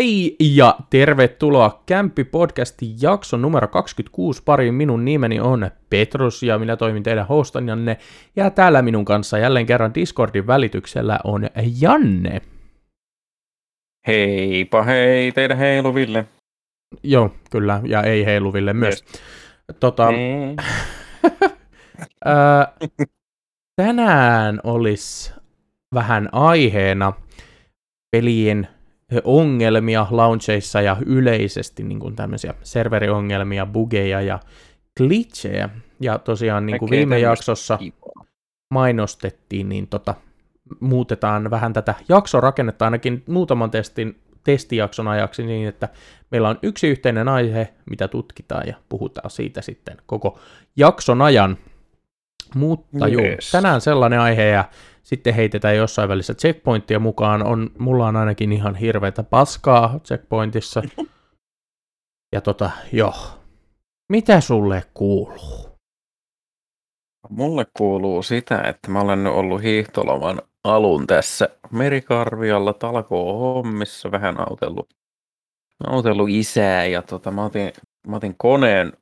Hei ja tervetuloa Kämppi-podcastin jakson numero 26 pariin. Minun nimeni on Petrus ja minä toimin teidän hostanjanne. Ja täällä minun kanssa jälleen kerran Discordin välityksellä on Janne. Heippa hei, teidän heiluville. Joo, kyllä, ja ei heiluville myös. Yes. Tota, Niin. ää, tänään olisi vähän aiheena pelien ongelmia launcheissa ja yleisesti niin kuin tämmöisiä serveriongelmia, bugeja ja glitchejä. Ja tosiaan niin kuin viime jaksossa mainostettiin, niin tota, muutetaan vähän tätä jaksorakennetta ainakin muutaman testin, testijakson ajaksi niin, että meillä on yksi yhteinen aihe, mitä tutkitaan ja puhutaan siitä sitten koko jakson ajan. Mutta yes. joo, tänään sellainen aihe ja sitten heitetään jossain välissä checkpointtia mukaan. On, mulla on ainakin ihan hirveätä paskaa checkpointissa. Ja tota, joo. Mitä sulle kuuluu? Mulle kuuluu sitä, että mä olen ollut hiihtoloman alun tässä Merikarvialla talkoo hommissa, vähän autellut, autellut isää ja tota, mä, otin, mä otin koneen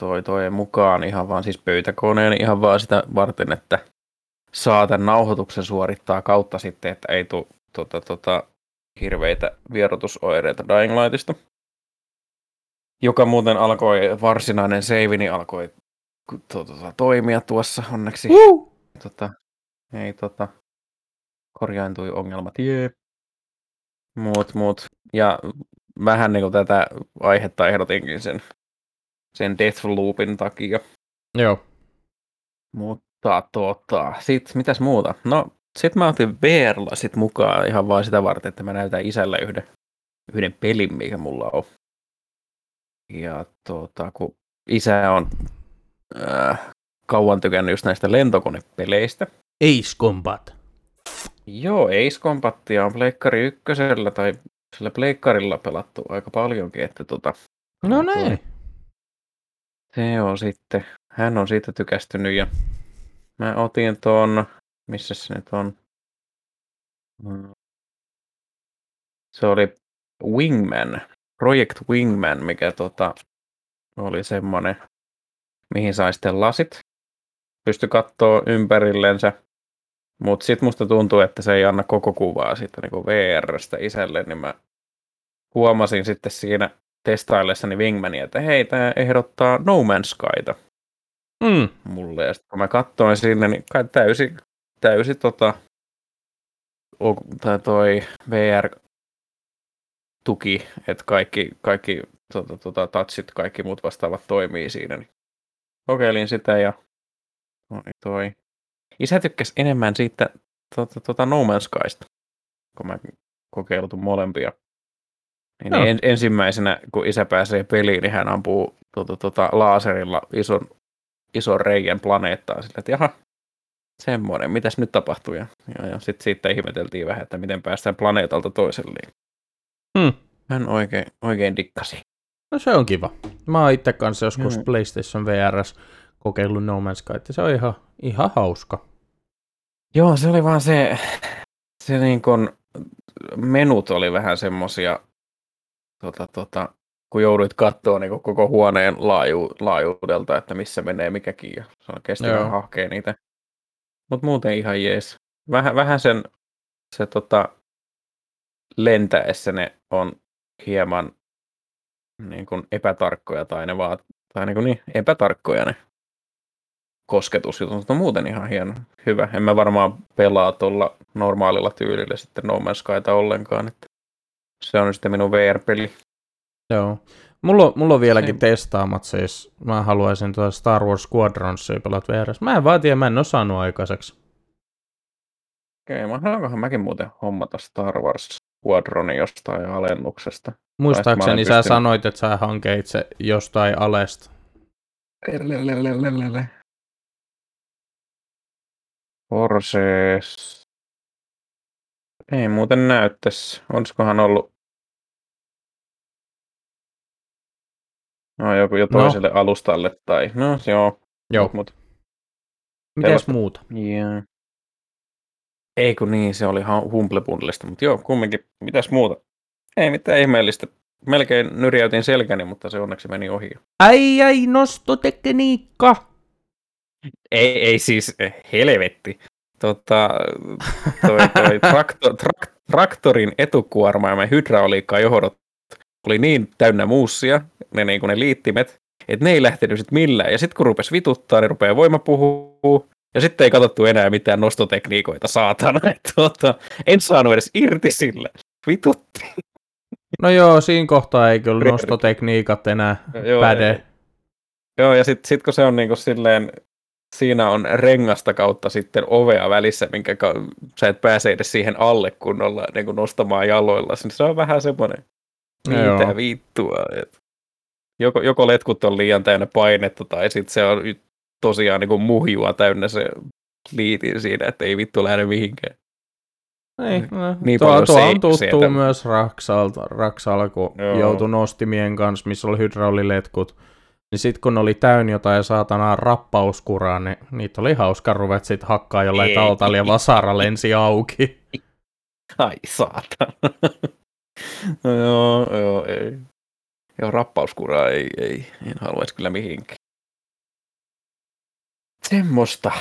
toi, toi mukaan ihan vaan siis pöytäkoneen ihan vaan sitä varten, että saa tämän nauhoituksen suorittaa kautta sitten, että ei tule tota, tota, hirveitä vierotusoireita Dying Lightista. Joka muuten alkoi, varsinainen seivini alkoi to, tota, toimia tuossa onneksi. Uh! Tota, ei tota, korjaantui ongelmat, jee. Muut, muut. Ja vähän niin kuin tätä aihetta ehdotinkin sen, sen Deathloopin takia. Joo. Mutta tota, sit mitäs muuta? No, sit mä otin VR-lasit mukaan ihan vaan sitä varten, että mä näytän isälle yhden, yhden pelin, mikä mulla on. Ja tota, kun isä on äh, kauan tykännyt just näistä lentokonepeleistä. Ace Combat. Joo, Ace Combatia on Pleikkari ykkösellä tai sillä Pleikkarilla pelattu aika paljonkin, että tota, No näin. se on sitten, hän on siitä tykästynyt ja mä otin ton, missä se nyt on? Mm. Se oli Wingman, Project Wingman, mikä tota, oli semmonen, mihin sai sitten lasit. Pysty kattoo ympärillensä, mutta sitten musta tuntuu, että se ei anna koko kuvaa sitten niin VRstä isälle, niin mä huomasin sitten siinä testaillessani Wingmania, että hei, tämä ehdottaa No Man's Skyta Mm. mulle. Ja sitten kun mä katsoin sinne, niin kai täysi, täysi tota, tai toi VR-tuki, että kaikki, kaikki tota, tota, touchit, kaikki muut vastaavat toimii siinä. Niin kokeilin sitä ja toi, toi. Isä tykkäsi enemmän siitä tota, tota No Man's Skysta, kun mä kokeiltu molempia. Niin Joo. en, ensimmäisenä, kun isä pääsee peliin, niin hän ampuu tota, tota, laaserilla ison ison reijän planeettaa sillä, että jaha, semmoinen, mitäs nyt tapahtuu? Ja, ja, ja sitten siitä ihmeteltiin vähän, että miten päästään planeetalta toiselle. Hmm. Hän oikein, oikein dikkasi. No se on kiva. Mä oon itse kanssa joskus Joo. PlayStation VRS kokeillut No Man's Sky, ja se on ihan, ihan hauska. Joo, se oli vaan se, se niin kun, menut oli vähän semmosia, tota, tota, kun jouduit katsoa niin koko huoneen laaju, laajuudelta, että missä menee mikäkin, ja se on vähän hahkea niitä. Mutta muuten ihan jees. Vähän, vähän sen se tota, lentäessä ne on hieman niin kuin epätarkkoja tai ne vaan, tai niin, kuin niin epätarkkoja ne kosketusjutut, mutta muuten ihan hieno, hyvä. En mä varmaan pelaa tuolla normaalilla tyylillä sitten No Man's Skyta ollenkaan, että se on sitten minun VR-peli. Joo. Mulla, on- mulla on vieläkin Se- testaamat, siis mä haluaisin tuota Star Wars Squadronsia pelata VRS. Mä en vaan tiedä, mä en oo saanut aikaiseksi. Okei, mahdankohan mäkin muuten hommata Star Wars Squadronin jostain alennuksesta. Muistaakseni sä pystynyt- sanoit, että sä hankeit se jostain alesta. Forces. Ei muuten näyttäisi. Olisikohan ollut no, joku jo No. toiselle alustalle tai... No joo. Joo. Mut, Mitäs sellaista- muuta? yeah. Ei kun niin, se oli ihan Humble Bundlesta, mutta joo, kumminkin. Mitäs muuta? Ei mitään ihmeellistä. Melkein nyrjäytin selkäni, mutta se onneksi meni ohi. Ai ai, nostotekniikka! Ei, ei siis, helvetti. Tota, toi, toi traktor, trak, traktorin etukuorma ja hydrauliikkajohdot oli niin täynnä muussia, ne, niin ne liittimet, että ne ei lähtenyt sitten millään. Ja sitten kun rupesi vituttaa, niin rupeaa voima puhuu. Ja sitten ei katsottu enää mitään nostotekniikoita, saatana. Et, tuota, en saanut edes irti sillä. Vitutti. No joo, siinä kohtaa ei kyllä nostotekniikat enää joo, päde. Ei. Joo, ja sitten sit kun se on niinku silleen, siinä on rengasta kautta sitten ovea välissä, minkä ka- sä et pääse edes siihen alle kunnolla niin kuin nostamaan jaloilla, niin se on vähän semmoinen, mitä vittua. Et joko, joko letkut on liian täynnä painetta, tai sitten se on tosiaan niin kuin muhjua täynnä se liitin siinä, että ei vittu lähde mihinkään. Ei, no, niin tuo, tuo on tuttu sieltä. myös Raksalta, Raksalla, kun Joo. joutui nostimien kanssa, missä oli hydrauliletkut. Niin sitten kun oli täynnä jotain saatanaa rappauskuraa, niin niitä oli hauska ruveta sitten hakkaa jollain taltalla ja vasara lensi auki. Ai saatana. no joo, joo, ei. Joo, rappauskuraa ei, ei, en haluaisi kyllä mihinkään. Semmosta.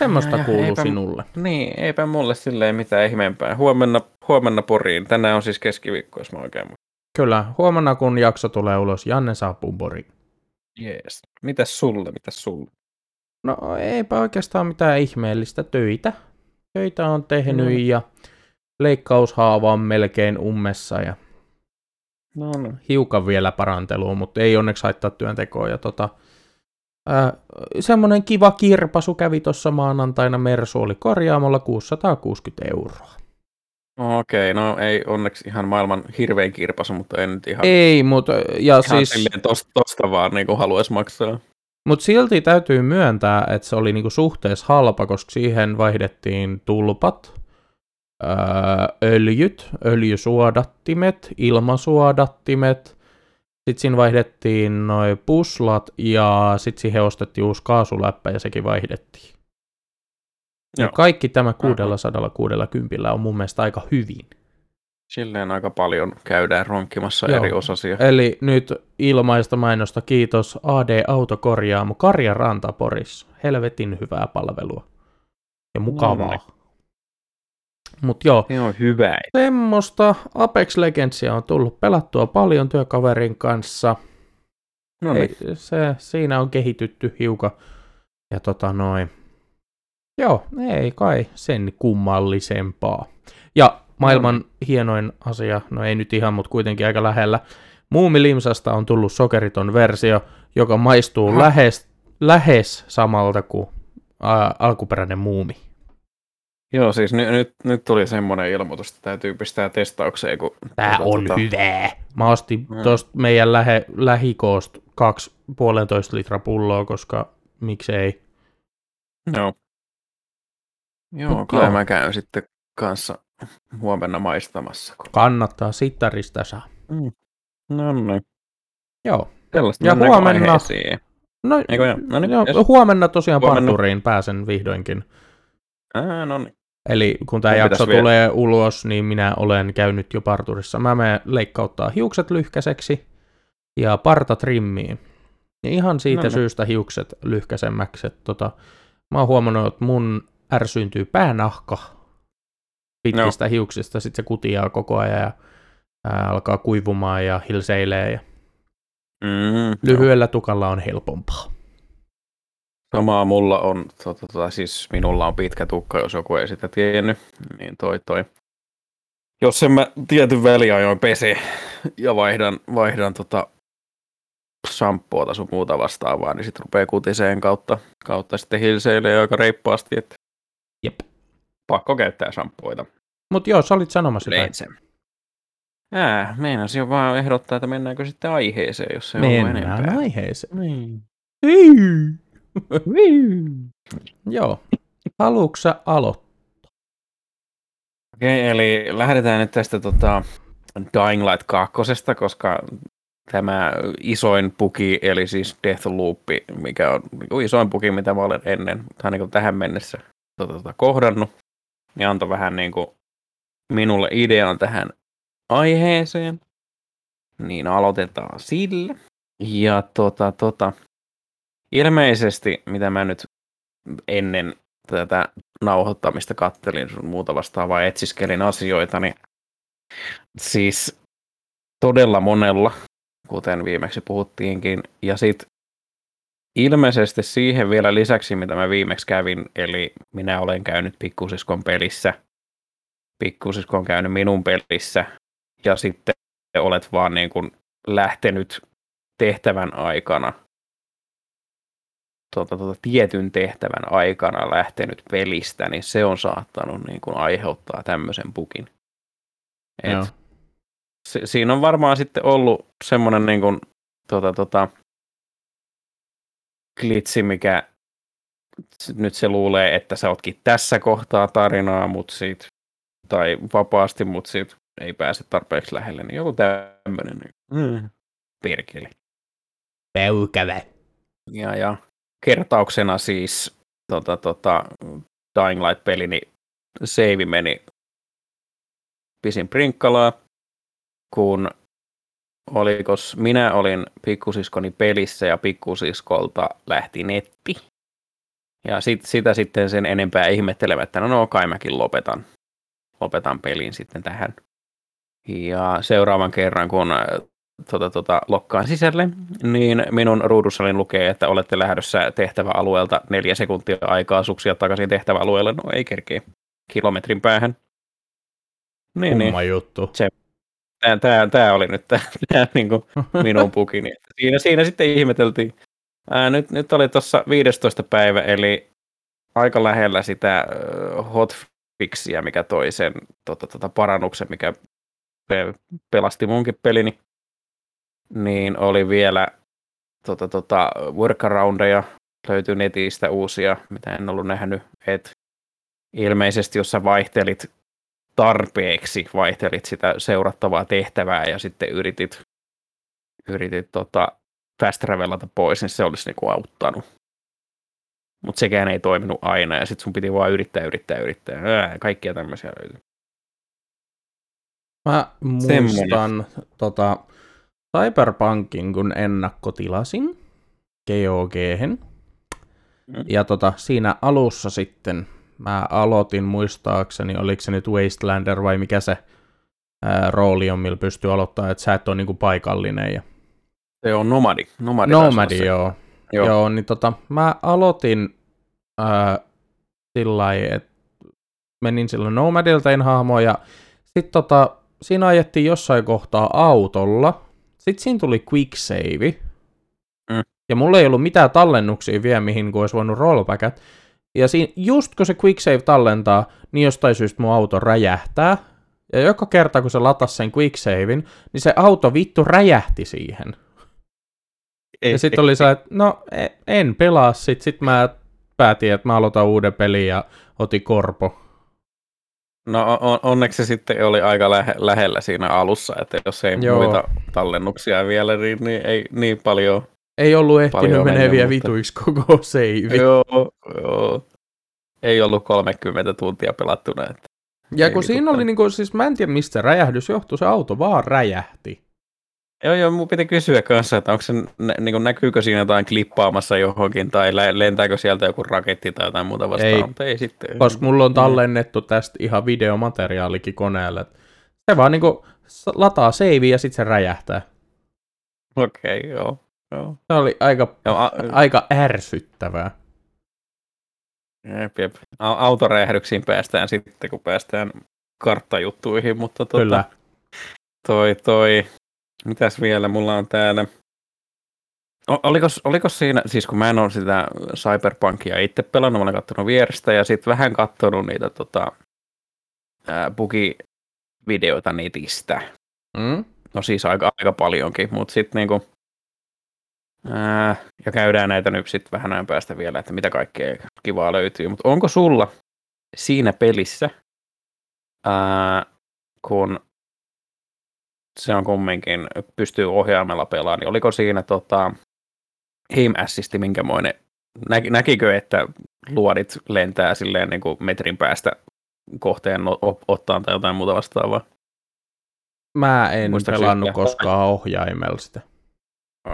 Semmosta ja, kuuluu eipä, sinulle. Niin, eipä mulle silleen mitään ihmeempää. Huomenna, huomenna Poriin. Tänään on siis keskiviikko, jos mä oikein Kyllä, huomenna kun jakso tulee ulos, Janne saapuu Poriin. Jees. Mitäs sulle, mitäs sulle? No eipä oikeastaan mitään ihmeellistä töitä. Töitä on tehnyt no. ja leikkaushaava on melkein ummessa ja no, no. hiukan vielä parantelua, mutta ei onneksi haittaa työntekoa. Ja tota, Äh, semmoinen kiva kirpasu kävi tuossa maanantaina. Mersu oli korjaamolla 660 euroa. Okei, no ei onneksi ihan maailman hirvein kirpasu, mutta en nyt ihan... Ei, mutta ja ihan siis... Tosta, tosta vaan niin haluaisi maksaa. Mutta silti täytyy myöntää, että se oli niinku suhteessa halpa, koska siihen vaihdettiin tulpat, öö, öljyt, öljysuodattimet, ilmasuodattimet, sitten siinä vaihdettiin noin puslat ja sitten siihen ostettiin uusi kaasuläppä ja sekin vaihdettiin. Ja kaikki tämä 660 on mun mielestä aika hyvin. Silleen aika paljon käydään ronkkimassa Joo. eri osasia. Eli nyt ilmaista mainosta kiitos AD Autokorjaamo Karja Rantaporis. Helvetin hyvää palvelua. Ja mukavaa. No, Mut joo, se on hyvä. Semmoista Apex Legendsia on tullut pelattua paljon työkaverin kanssa. No niin. Ei, se, siinä on kehitytty hiukan. Ja tota noin. Joo, ei kai sen kummallisempaa. Ja maailman no. hienoin asia, no ei nyt ihan, mutta kuitenkin aika lähellä. Muumilimsasta on tullut sokeriton versio, joka maistuu lähes, lähes samalta kuin ä, alkuperäinen muumi. Joo, siis nyt, nyt, nyt tuli semmoinen ilmoitus, että täytyy pistää testaukseen. Kun, Tää tuota, on tuota... hyvää. Mä ostin mm. tuosta meidän lähe, lähikoosta kaksi puolentoista litra pulloa, koska miksei. Joo. Joo, kai joo. mä käyn sitten kanssa huomenna maistamassa. Kun... Kannattaa, sittarista saa. Mm. No niin. Joo. Sellaista ja huomenna... No, no niin, joo, huomenna tosiaan huomenna. parturiin pääsen vihdoinkin. Ää, no niin. Eli kun tämä jakso tulee vielä. ulos, niin minä olen käynyt jo parturissa. Mä menen leikkauttaa hiukset lyhkäiseksi ja parta trimmiin. Ja ihan siitä no, syystä hiukset lyhkäisemmäksi. Että tota, mä oon huomannut, että mun ärsyyntyy päänahka pitkistä no. hiuksista, sitten se kutiaa koko ajan ja ää, alkaa kuivumaan ja hilseilee. Ja mm, lyhyellä no. tukalla on helpompaa. Samaa mulla on, tota, tota, siis minulla on pitkä tukka, jos joku ei sitä tiennyt, niin toi toi. Jos en mä tietyn väliajoin pese ja vaihdan, vaihdan tota shampoota sun muuta vastaavaa, niin sitten rupeaa kutiseen kautta, kautta sitten hilseilee aika reippaasti, että Jep. pakko käyttää shampoita. Mut joo, sä olit sanomassa jotain. Ää, meinasin jo vaan ehdottaa, että mennäänkö sitten aiheeseen, jos se on enempää. Mennään aiheeseen. Niin. Joo. Haluatko aloittaa? Okei, okay, eli lähdetään nyt tästä tota, Dying Light 2, koska tämä isoin puki, eli siis Deathloop, mikä on niin isoin puki, mitä mä olen ennen tai niin tähän mennessä tota, tota, kohdannut, niin antoi vähän niin kuin minulle idean tähän aiheeseen, niin aloitetaan sillä. Ja tota, tota, ilmeisesti, mitä mä nyt ennen tätä nauhoittamista kattelin sun muuta vastaavaa etsiskelin asioita, niin siis todella monella, kuten viimeksi puhuttiinkin, ja sitten ilmeisesti siihen vielä lisäksi, mitä mä viimeksi kävin, eli minä olen käynyt pikkusiskon pelissä, pikkusisko on käynyt minun pelissä, ja sitten olet vaan niin kuin lähtenyt tehtävän aikana, tuota, tuota, tietyn tehtävän aikana lähtenyt pelistä, niin se on saattanut niin kuin aiheuttaa tämmöisen pukin. Et si- siinä on varmaan sitten ollut semmoinen niin kuin, tuota, tuota, glitsi, mikä nyt se luulee, että sä ootkin tässä kohtaa tarinaa, mutta siitä, tai vapaasti, mutta siitä ei pääse tarpeeksi lähelle, niin joku tämmöinen niin, mm, perkele. Päykävä. Ja, ja kertauksena siis tota, tota, Dying Light-peli, niin save meni pisin prinkkalaa, kun olikos, minä olin pikkusiskoni pelissä ja pikkusiskolta lähti netti. Ja sit, sitä sitten sen enempää ihmettelemättä, no, no kai mäkin lopetan, lopetan pelin sitten tähän. Ja seuraavan kerran, kun tota, tota, lokkaan sisälle, niin minun ruudussani lukee, että olette lähdössä tehtäväalueelta neljä sekuntia aikaa suksia takaisin tehtäväalueelle. No ei kerkeä kilometrin päähän. Niin, niin. juttu. Se, tämä, tämä, tämä oli nyt tämä, tämä niin kuin minun pukini. Siinä, siinä sitten ihmeteltiin. Ää, nyt, nyt oli tuossa 15. päivä, eli aika lähellä sitä hotfixia, mikä toi sen tota, tota, parannuksen, mikä pelasti munkin pelini niin oli vielä tota, tota, workaroundeja, löytyi netistä uusia, mitä en ollut nähnyt, että ilmeisesti jos sä vaihtelit tarpeeksi, vaihtelit sitä seurattavaa tehtävää ja sitten yritit, yritit tota, fast travelata pois, niin se olisi niinku auttanut. Mutta sekään ei toiminut aina ja sitten sun piti vaan yrittää, yrittää, yrittää. Ää, kaikkia tämmöisiä löytyy. Mä muistan, tota, Cyberpunkin, kun ennakkotilasin GOG. Mm. Ja tota, siinä alussa sitten mä aloitin muistaakseni, oliko se nyt Wastelander vai mikä se ää, rooli on, millä pystyy aloittamaan, että sä et ole niinku paikallinen. Ja... Se on nomadi. Nomadi, nomadi joo. joo. Joo, niin tota, mä aloitin ää, sillä että menin silloin Nomadilta en hahmoa ja sitten tota, siinä ajettiin jossain kohtaa autolla, sitten siinä tuli quick save. Mm. Ja mulla ei ollut mitään tallennuksia vielä, mihin kun olisi voinut rollbackat. Ja siinä, just kun se quick save tallentaa, niin jostain syystä mun auto räjähtää. Ja joka kerta, kun se latasi sen quick savein, niin se auto vittu räjähti siihen. Ei, ja sitten oli se, että no e, en pelaa sit. Sitten mä päätin, että mä aloitan uuden pelin ja otin korpo. No on, onneksi se sitten oli aika lähe, lähellä siinä alussa, että jos ei Joo. muita tallennuksia vielä, niin, niin ei niin paljon Ei ollut ehtinyt meneviä mutta... vituiksi koko save. Joo, joo. Ei ollut 30 tuntia pelattuna. Että ja kun siinä oli, niin kuin, siis mä en tiedä mistä räjähdys johtui, se auto vaan räjähti. Joo, joo, mun piti kysyä kanssa, että onko se, niin kuin, näkyykö siinä jotain klippaamassa johonkin, tai lentääkö sieltä joku raketti tai jotain muuta vastaan, ei, mutta ei sitten. Koska mulla on mm. tallennettu tästä ihan videomateriaalikin koneelle. Se vaan niin kuin, lataa save ja sitten se räjähtää. Okei, okay, joo, joo. Se oli aika, joo, a- aika ärsyttävää. Jep, jep. Autoräjähdyksiin päästään sitten, kun päästään karttajuttuihin, mutta tota, Kyllä. toi, toi Mitäs vielä mulla on täällä? Oliko, oliko siinä, siis kun mä en ole sitä Cyberpunkia itse pelannut, mä olen katsonut vierestä ja sitten vähän katsonut niitä tota, bugi-videoita netistä. Mm? No siis aika, aika paljonkin, mutta sitten niinku, ää, ja käydään näitä nyt sitten vähän ajan päästä vielä, että mitä kaikkea kivaa löytyy. Mutta onko sulla siinä pelissä, ää, kun se on kumminkin, pystyy ohjaamella pelaamaan, niin oliko siinä tota, aim assisti minkämoinen? Nä, näkikö, että luodit lentää silleen niin kuin metrin päästä kohteen ottaa tai jotain muuta vastaavaa? Mä en pelannut sitä- koskaan ohjaimella sitä.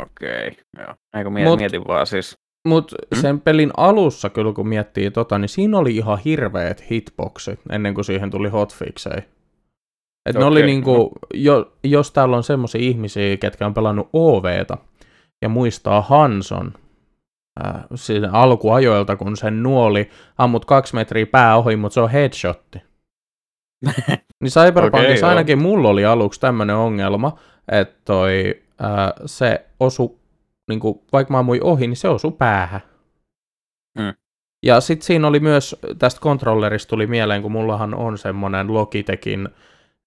Okei, joo. Eikö Mut- mietin vaan siis. Mutta Mm. sen pelin alussa kyllä kun miettii tota, niin siinä oli ihan hirveät hitboxit ennen kuin siihen tuli hotfixei. Et ne oli niinku, jo, jos täällä on semmoisia ihmisiä, ketkä on pelannut OVta ja muistaa Hanson äh, siinä alkuajoilta, kun sen nuoli ammut kaksi metriä pää ohi, mutta se on headshotti. Niin Cyberpunkissa joo. ainakin mulla oli aluksi tämmöinen ongelma, että toi, ää, se osu, niinku, vaikka mä ammuin ohi, niin se osu päähän. Mm. Ja sitten siinä oli myös, tästä kontrollerista tuli mieleen, kun mullahan on semmoinen Logitechin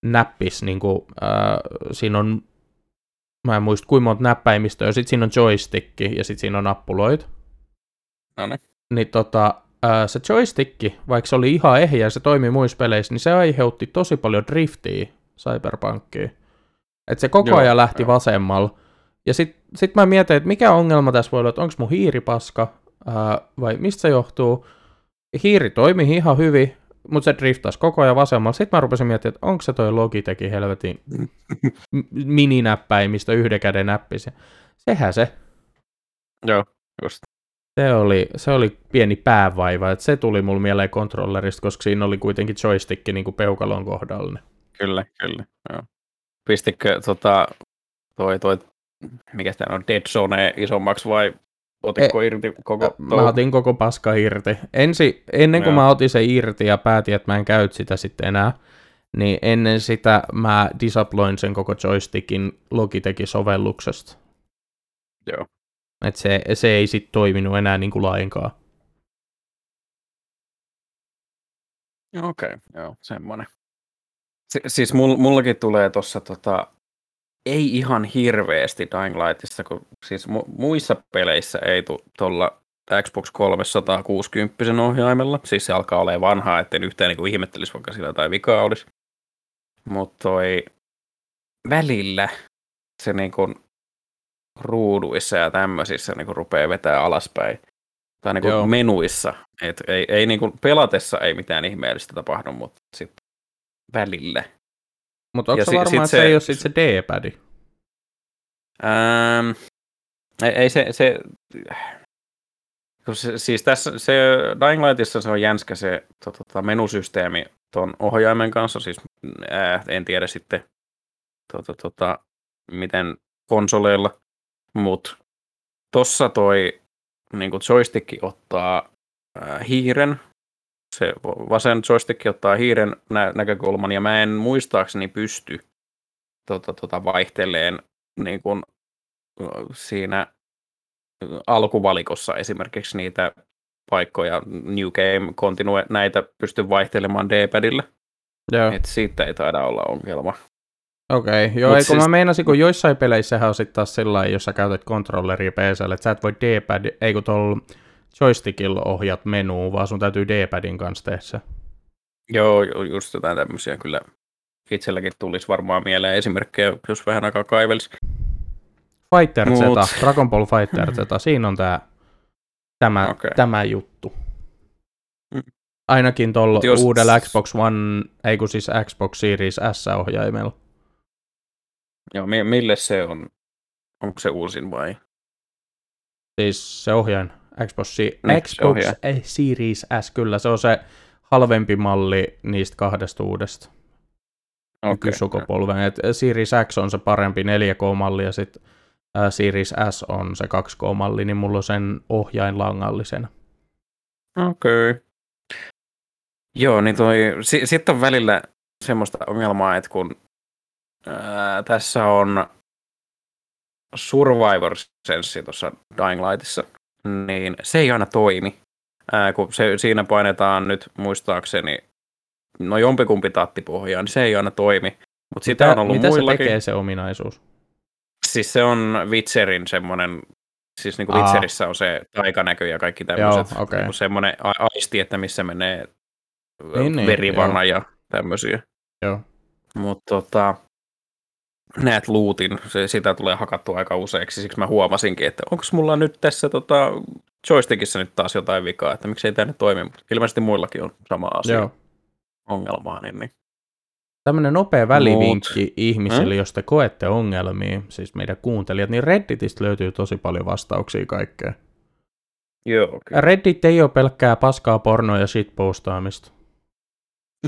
näppis, niinku, ää, siinä on, mä en muista kuinka monta näppäimistöä, sitten siinä on joystick ja sitten siinä on nappuloita No niin. niin tota, ää, se joystick, vaikka se oli ihan ehjä ja se toimi muissa peleissä, niin se aiheutti tosi paljon driftiä Cyberpunkkiin. Että se koko Joo, ajan lähti joo. vasemmalla. Ja sit, sit mä mietin, että mikä ongelma tässä voi olla, että onko mun hiiri paska ää, vai mistä se johtuu. Hiiri toimi ihan hyvin, mutta se driftasi koko ajan vasemmalla. Sitten mä rupesin miettimään, että onko se toi Logitechin helvetin mininäppäimistä yhden käden näppis. Ja Sehän se. Joo, just. Se oli, se oli pieni päävaiva, että se tuli mulle mieleen kontrollerista, koska siinä oli kuitenkin joystick niin kuin peukalon kohdalla. niin Kyllä, kyllä. Joo. Pistikö tota, toi, toi, mikä tämä on, Dead Zone isommaksi vai otitko irti koko Mä otin koko paska irti. Ensi, ennen kuin Joo. mä otin sen irti ja päätin, että mä en käyt sitä sitten enää, niin ennen sitä mä disabloin sen koko joystickin Logitechin sovelluksesta. Joo. Et se, se ei sitten toiminut enää niin kuin lainkaan. Okei, joo, semmoinen. Si- siis mul, mullakin tulee tuossa tota, ei ihan hirveästi Dying Lightissa, kun siis mu- muissa peleissä ei tule tuolla Xbox 360 ohjaimella. Siis se alkaa olemaan vanhaa, etten yhtään niin ihmettelisi, vaikka sillä tai vikaa olisi. Mutta toi välillä se niin kuin ruuduissa ja tämmöisissä niin kuin rupeaa vetää alaspäin. Tai niin Joo. kuin menuissa. Et ei, ei niin kuin pelatessa ei mitään ihmeellistä tapahdu, mutta sitten välillä. Mutta onko se si- varmaan, että se se- ei ole sitten se D-padi? Ähm, ei, ei se, se, se, siis tässä se Dying Lightissa se on jänskä se to, tota, menusysteemi tuon ohjaimen kanssa, siis ää, en tiedä sitten tota, tota, miten konsoleilla, mutta tossa toi niin joystick ottaa ää, hiiren, se vasen joystick ottaa hiiren nä- näkökulman, ja mä en muistaakseni pysty tota, tota, vaihteleen niin kuin, ö, siinä alkuvalikossa esimerkiksi niitä paikkoja, New Game, Continue, näitä pysty vaihtelemaan D-padilla, Joo. että siitä ei taida olla ongelma. Okei, okay. joo, ei, kun siis- mä meinasin, kun joissain peleissä on sitten taas sillä jos sä käytät kontrolleria PClle, että sä et voi D-pad, ei kun tuolla joystickilla ohjat menuun, vaan sun täytyy D-padin kanssa tehdä se. Joo, ju- just jotain tämmöisiä kyllä itselläkin tulisi varmaan mieleen esimerkkejä, jos vähän aikaa kaivelisi. Fighter Mut- Z, Dragon Ball Fighter Z, siinä on tää, tämä, okay. Tämä juttu. Mm. Ainakin tuolla jos- uudella Xbox One, ei kun siis Xbox Series S-ohjaimella. Joo, mi- mille se on? Onko se uusin vai? Siis se ohjain, Xbox, Niin, se Xbox eh, Series S, kyllä, se on se halvempi malli niistä kahdesta uudesta. Okei. nykysukupolven. Et Series X on se parempi 4K-malli ja sitten Series S on se 2K-malli, niin mulla on sen ohjain langallisena. Okei. Okay. Joo, niin toi, si- sitten on välillä semmoista ongelmaa, että kun ää, tässä on Survivor Sense tuossa Dying Lightissa, niin se ei aina toimi. Ää, kun se, siinä painetaan nyt muistaakseni, no jompikumpi tattipohjaa, niin se ei aina toimi. Mutta sitä mitä, on ollut mitä muillakin. se tekee se ominaisuus? Siis se on Witcherin semmoinen, siis niin kuin Aa. Witcherissä on se taikanäkö ja kaikki tämmöiset. Joo, okei. niin semmoinen aisti, että missä menee Niin, niin, niin, verivana ja tämmöisiä. Joo. Mutta tota, näet luutin, se, sitä tulee hakattua aika useiksi, siksi mä huomasinkin, että onko mulla nyt tässä tota, joystickissa nyt taas jotain vikaa, että miksei tämä nyt toimi, mutta ilmeisesti muillakin on sama asia Joo. ongelmaa, niin, niin. Tämmöinen nopea välivinkki Mut. ihmisille, jos te koette ongelmia, siis meidän kuuntelijat, niin Redditistä löytyy tosi paljon vastauksia kaikkeen. Joo. Okay. Reddit ei ole pelkkää paskaa pornoa ja shitpostaamista.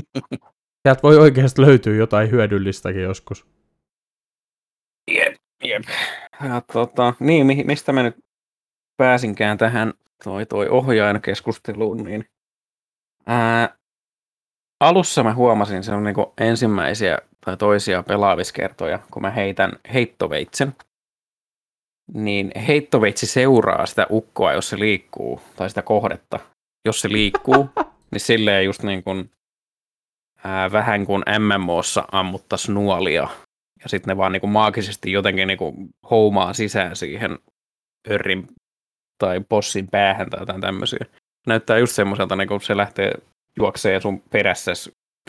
Sieltä voi oikeasti löytyä jotain hyödyllistäkin joskus. Jep. Ja, tota, niin, mi- mistä mä nyt pääsinkään tähän toi, toi ohjaajan keskusteluun, niin ää, alussa mä huomasin, se on niin ensimmäisiä tai toisia pelaaviskertoja, kun mä heitän heittoveitsen, niin heittoveitsi seuraa sitä ukkoa, jos se liikkuu, tai sitä kohdetta, jos se liikkuu, niin silleen just niin kuin, ää, vähän kuin MMOssa ammuttaisi nuolia, ja sitten ne vaan niin kuin maagisesti jotenkin niin kuin houmaa sisään siihen örrin tai bossin päähän tai jotain tämmöisiä. Näyttää just semmoiselta, niin kun se lähtee juoksee sun perässä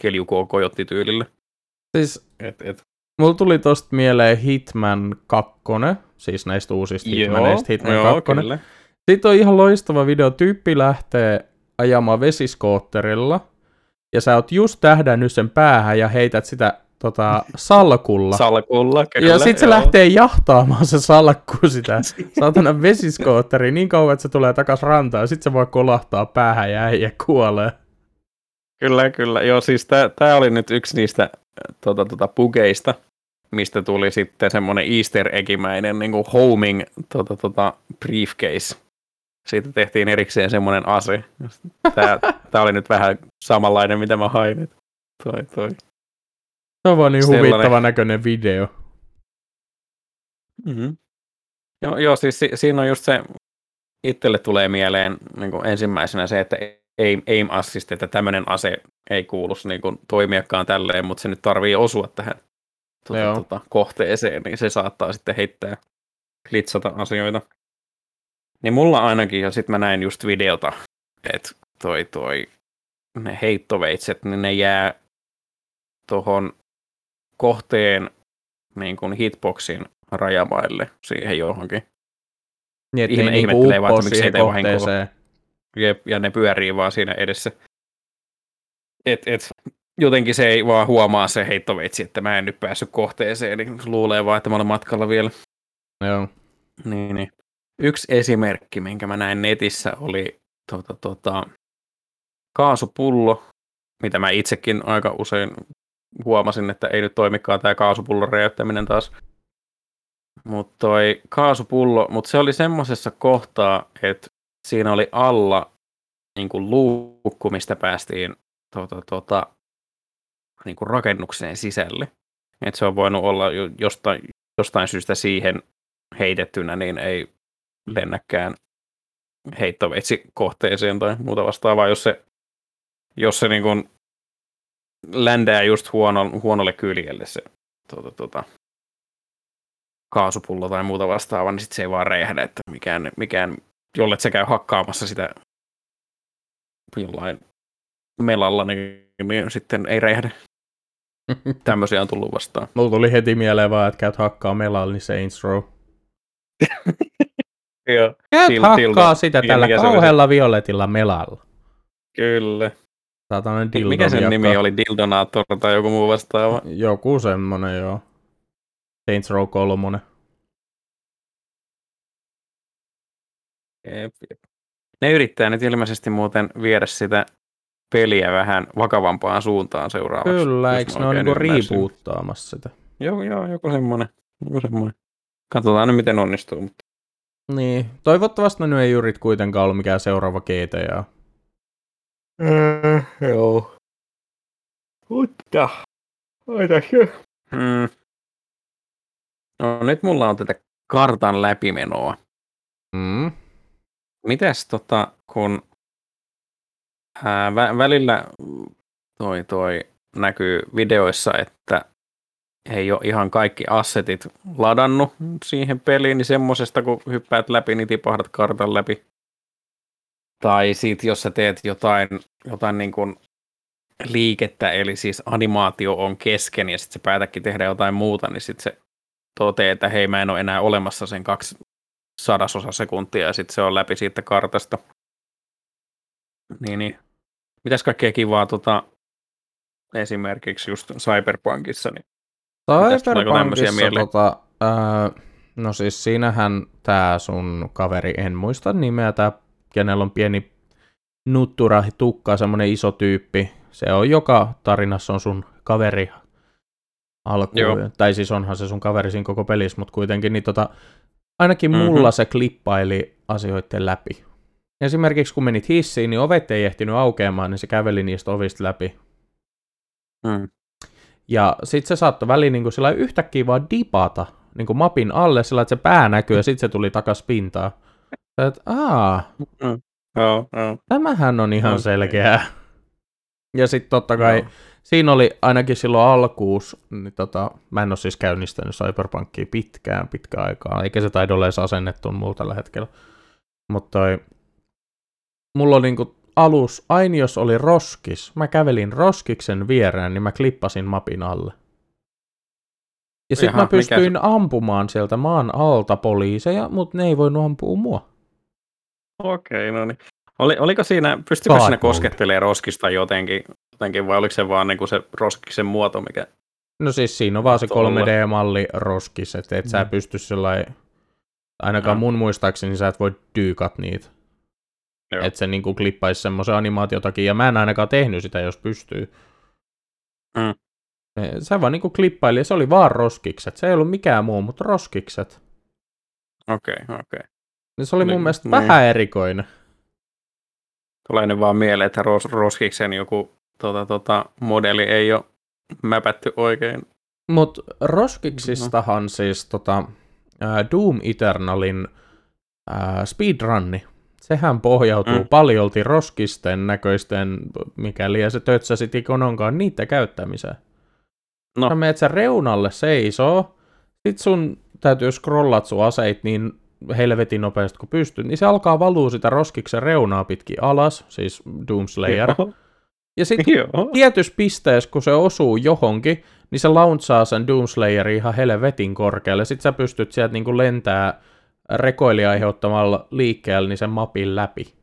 keljukoo kojotti-tyylillä. Siis et, et. Mulla tuli tosta mieleen Hitman 2, siis näistä uusista Hitmaneista Hitman joo, 2. Kyllä. Sitten on ihan loistava video. Tyyppi lähtee ajamaan vesiskootterilla, ja sä oot just tähdännyt sen päähän ja heität sitä tota, salkulla. Salkulla, kyllä. Ja sitten se lähtee jahtaamaan se salkku sitä saatana vesiskootteri niin kauan, että se tulee takas rantaan, ja sitten se voi kolahtaa päähän ja äijä kuolee. Kyllä, kyllä. Joo, siis tämä oli nyt yksi niistä tota, tota, pugeista, mistä tuli sitten semmoinen easter eggimäinen niin kuin homing tota, tota, briefcase. Siitä tehtiin erikseen semmoinen ase. Tämä oli nyt vähän samanlainen, mitä mä hain. Toi, toi. Se on vaan niin Sellainen. huvittava näköinen video. Mm-hmm. Joo, joo, siis si- siinä on just se, itselle tulee mieleen niin kuin ensimmäisenä se, että aim, aim assist, että tämmöinen ase ei kuulu niin kuin, toimiakaan tälleen, mutta se nyt tarvii osua tähän tuota, tuota, kohteeseen, niin se saattaa sitten heittää, klitsata asioita. Niin mulla ainakin, ja sitten mä näin just videota, että toi toi, ne heittoveitset, niin ne jää tuohon kohteen niin kuin hitboxin rajamaille siihen johonkin. Niin, että Ihme, ne niinku ihmettelee vaan, että miksi ei kohteeseen. Jep, ja ne pyörii vaan siinä edessä. Et, et, jotenkin se ei vaan huomaa se heittoveitsi, että mä en nyt päässyt kohteeseen, niin luulee vaan, että mä olen matkalla vielä. Joo. Niin, niin. Yksi esimerkki, minkä mä näin netissä, oli tota, tota, kaasupullo, mitä mä itsekin aika usein huomasin, että ei nyt toimikaan tämä kaasupullon räjäyttäminen taas. Mutta toi kaasupullo, mutta se oli semmoisessa kohtaa, että siinä oli alla niin kuin luukku, mistä päästiin tota, tota, niin kuin rakennukseen sisälle. Et se on voinut olla jostain, jostain syystä siihen heitettynä, niin ei lennäkään heittoveitsi kohteeseen tai muuta vastaavaa, jos se, jos se niin kuin ländää just huono, huonolle kyljelle se tuota, tuota, kaasupullo tai muuta vastaavaa, niin sit se ei vaan räjähdä, että mikään, mikään jollet se käy hakkaamassa sitä jollain melalla, niin, niin sitten ei räjähdä. Tämmöisiä on tullut vastaan. Mulla tuli heti mieleen vaan, että käyt hakkaa melalla, niin Saints Row. Joo. Käyt til, hakkaa tilda. sitä tällä kauhealla violetilla melalla. Kyllä. Saatanan dildo Mikä sen nimi oli? Dildonator tai joku muu vastaava? Joku semmonen, joo. Saints Row 3. Jep, jep. Ne yrittää nyt ilmeisesti muuten viedä sitä peliä vähän vakavampaan suuntaan seuraavaksi. Kyllä, eikö ne ole niinku reboottaamassa sitä? Joo, joo, joku semmoinen. Joku semmoinen. Katsotaan nyt, miten onnistuu. Mutta... Niin, toivottavasti ne ei jurit kuitenkaan ollut mikään seuraava GTA. Mm, joo. Mutta, aina hmm. No nyt mulla on tätä kartan läpimenoa. Mm. Mites tota, kun ää, vä- välillä toi, toi näkyy videoissa, että ei ole ihan kaikki assetit ladannut siihen peliin, niin semmosesta kun hyppäät läpi, niin tipahdat kartan läpi. Tai sit jos sä teet jotain, jotain niin kuin liikettä, eli siis animaatio on kesken ja sitten sä päätäkin tehdä jotain muuta, niin sitten se toteaa, että hei mä en ole enää olemassa sen kaksi sadasosa sekuntia ja sitten se on läpi siitä kartasta. Niin, niin. Mitäs kaikkea kivaa tota, esimerkiksi just Cyberpunkissa, niin Cyberpunkissa, tota, ää, no siis siinähän tämä sun kaveri, en muista nimeä, tää, kenellä on pieni nuttura tukka, semmoinen iso tyyppi. Se on joka tarinassa on sun kaveri alkuun. Joo. Tai siis onhan se sun kaveri siinä koko pelissä, mutta kuitenkin niin tota, ainakin Mhm. mulla se klippaili asioiden läpi. Esimerkiksi kun menit hissiin, niin ovet ei ehtinyt aukeamaan, niin se käveli niistä ovista läpi. Mm. Ja sitten se saattoi väliin niin sillä yhtäkkiä vaan dipata niin kuin mapin alle sillä, että se pää näkyy ja sitten se tuli takas pintaan. Et, aa, Joo, joo. tämähän on ihan Okei. selkeää. Ja sitten totta kai Joo. siinä oli ainakin silloin alkuus, niin tota, mä en ole siis käynnistänyt Cyberpunkia pitkään, pitkään aikaa, eikä se taida olla edes asennettu mulla tällä hetkellä. Mutta mulla oli niinku alus, aina jos oli roskis, mä kävelin roskiksen viereen, niin mä klippasin mapin alle. Ja sitten mä pystyin ampumaan sieltä maan alta poliiseja, mutta ne ei voinut ampua mua. Okei, no niin. Oli, oliko siinä, pystykö siinä koskettelemaan roskista jotenkin, jotenkin vai oliko se vaan niin kuin se roskiksen muoto, mikä... No siis siinä on vaan se Tuolla. 3D-malli roskis, että et sä Mm. pysty sellainen, ainakaan Joo. mun muistaakseni sä et voi dyykat niitä. Että se niinku klippaisi semmoisen animaatiotakin, ja mä en ainakaan tehnyt sitä, jos pystyy. Mm. Se vaan niinku klippaili, ja se oli vaan roskikset. Se ei ollut mikään muu, mutta roskikset. Okei, okei. Ja se oli mun Niin, mielestä niin. vähän erikoinen. Tulee nyt vaan mieleen, että ros, roskiksen joku tota, tota, modeli ei ole mäpätty oikein. Mutta roskiksistahan siis tota, Doom Eternalin ää, speedrunni, sehän pohjautuu mm. Paljolti roskisten näköisten, mikäli ja se tötsäsit ikononkaan niitä käyttämiseen. No. Sä meet sen reunalle seisoo, sit sun täytyy scrollat sun aseit niin helvetin nopeasti kuin pystyt, niin se alkaa valuu sitä roskiksen reunaa pitkin alas, siis Doomslayer. Joo. Ja sitten tietyssä pisteessä, kun se osuu johonkin, niin se launchaa sen Doomslayerin ihan helvetin korkealle. Sitten sä pystyt sieltä niinku lentää rekoili aiheuttamalla liikkeellä niin sen mapin läpi.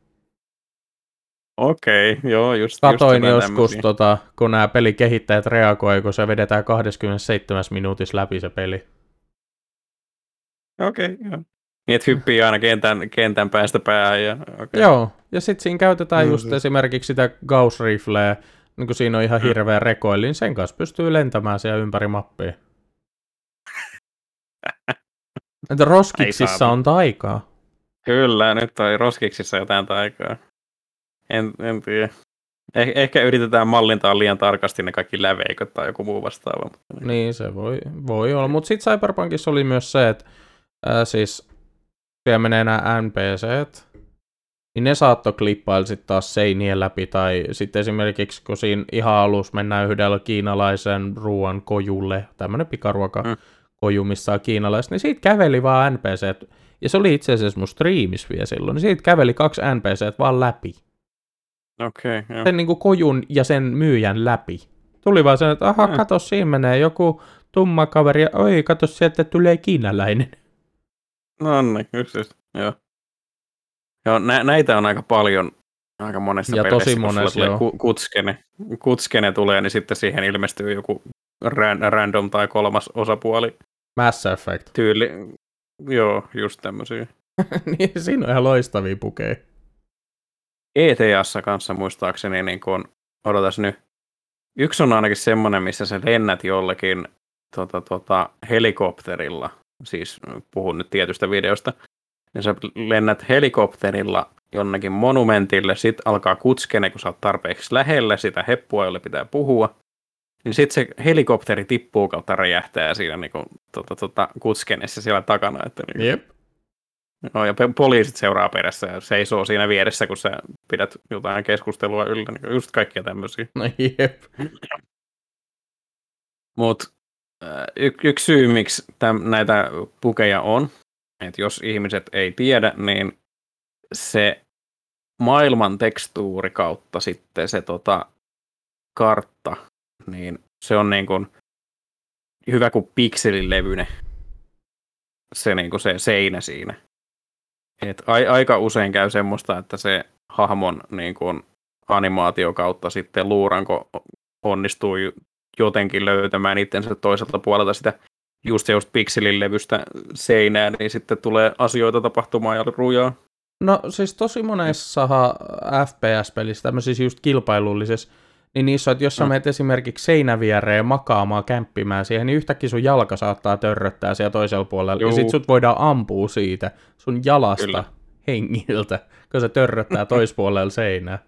Okei, joo, just, Katoin just joskus, tota, kun nämä pelikehittäjät reagoi, kun se vedetään 27 minuutissa läpi se peli. Okei, joo. Niin, että hyppii aina kentän, kentän päästä päähän. Ja, okay. Joo, ja sitten siinä käytetään No just esimerkiksi sitä Gauss Rifleä, niin kun siinä on ihan Mm. hirveä rekoili, niin sen kanssa pystyy lentämään siellä ympäri mappia. Että roskiksissa on taikaa. Kyllä, nyt on roskiksissa jotain taikaa. En, en tiedä. Eh, ehkä yritetään mallintaa liian tarkasti ne kaikki läveikot tai joku muu vastaava. mutta- Niin, se voi, voi olla. Mutta sitten Cyberpunkissa oli myös se, että ää, siis siellä menee nämä NPCt, niin ne saattoi klippailla sitten taas seinien läpi, tai sitten esimerkiksi kun siinä ihan alussa mennään yhdellä kiinalaisen ruoan kojulle, tämmöinen pikaruoka Mm. koju, missä on kiinalaiset, niin siitä käveli vaan NPCt, ja se oli itse asiassa mun striimissä vielä silloin, niin siitä käveli kaksi NPCt vaan läpi. Okei, okay. Sen niin kuin kojun ja sen myyjän läpi. Tuli vaan sen, että aha, Mm. kato, siinä menee joku tumma kaveri, ja oi, kato, sieltä tulee kiinalainen. No niin, just. Joo. Joo, nä- näitä on aika paljon aika monessa Ja pelissä, tosi kun monessa, tulee joo. ku- kutskene, kutskene tulee, niin sitten siihen ilmestyy joku ran- random tai kolmas osapuoli Mass Effect. tyyli. Joo, just tämmöisiä. niin, siinä on ihan loistavia pukeja. ETAssa kanssa muistaakseni, niin kun, odotas nyt, yksi on ainakin semmoinen, missä sä lennät jollekin tota, tota, helikopterilla, siis puhun nyt tietystä videosta, niin sä lennät helikopterilla jonnekin monumentille, sit alkaa kutskene, kun sä oot tarpeeksi lähellä sitä heppua, jolle pitää puhua, niin sitten se helikopteri tippuu kautta räjähtää siinä niin kun, tota, tota, kutskenessa siellä takana. Että, niin, Jep. No, ja poliisit seuraa perässä ja seisoo siinä vieressä, kun sä pidät jotain keskustelua yllä. Niin just kaikkia tämmöisiä. No jep. Mutta y- yksi syy, miksi täm- näitä pukeja on, että jos ihmiset ei tiedä, niin se maailman tekstuuri kautta sitten se tota, kartta, niin se on niin kuin hyvä kuin pikselilevyne se, niin kuin se seinä siinä. Et a- aika usein käy semmoista, että se hahmon niin kuin animaatio kautta sitten luuranko onnistuu jotenkin löytämään itsensä toiselta puolelta sitä just se just pikselin levystä seinään, niin sitten tulee asioita tapahtumaan ja rujaa. No siis tosi monessa FPS-pelissä, tämmöisissä just kilpailullisessa, niin niissä, että jos sä mm. menet esimerkiksi seinäviereen makaamaan, kämppimään siihen, niin yhtäkkiä sun jalka saattaa törröttää siellä toisella puolella, Juu. ja sit sut voidaan ampua siitä, sun jalasta, Kyllä. hengiltä, kun se törröttää toispuolella seinää.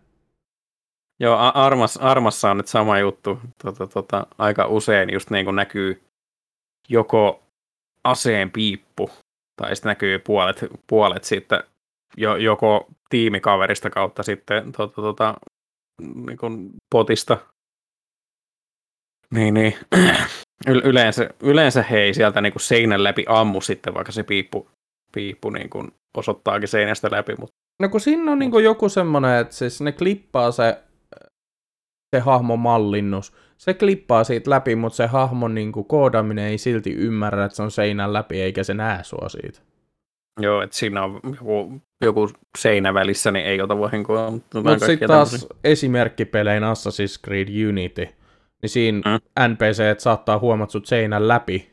Joo, Armas, Armassa on nyt sama juttu. Tota, tota, aika usein just niin kuin näkyy joko aseen piippu, tai sitten näkyy puolet, puolet siitä jo, joko tiimikaverista kautta sitten tota, tota, niin kuin potista. Niin, niin. Yleensä, yleensä he ei sieltä niin kuin seinän läpi ammu sitten, vaikka se piippu, piippu niin kuin osoittaakin seinästä läpi. Mutta... No kun siinä on niin kuin joku semmoinen, että siis ne klippaa se se hahmon mallinnus. Se klippaa siitä läpi, mutta se hahmon niin kuin, koodaminen ei silti ymmärrä, että se on seinän läpi, eikä se näe sua siitä. Joo, että siinä on joku, joku seinä välissä, niin ei ota vahinkoa. Mutta Mut sitten taas tämmöisiä. esimerkkipelein Assassin's Creed Unity, niin siinä mm. NPC saattaa huomata sut seinän läpi.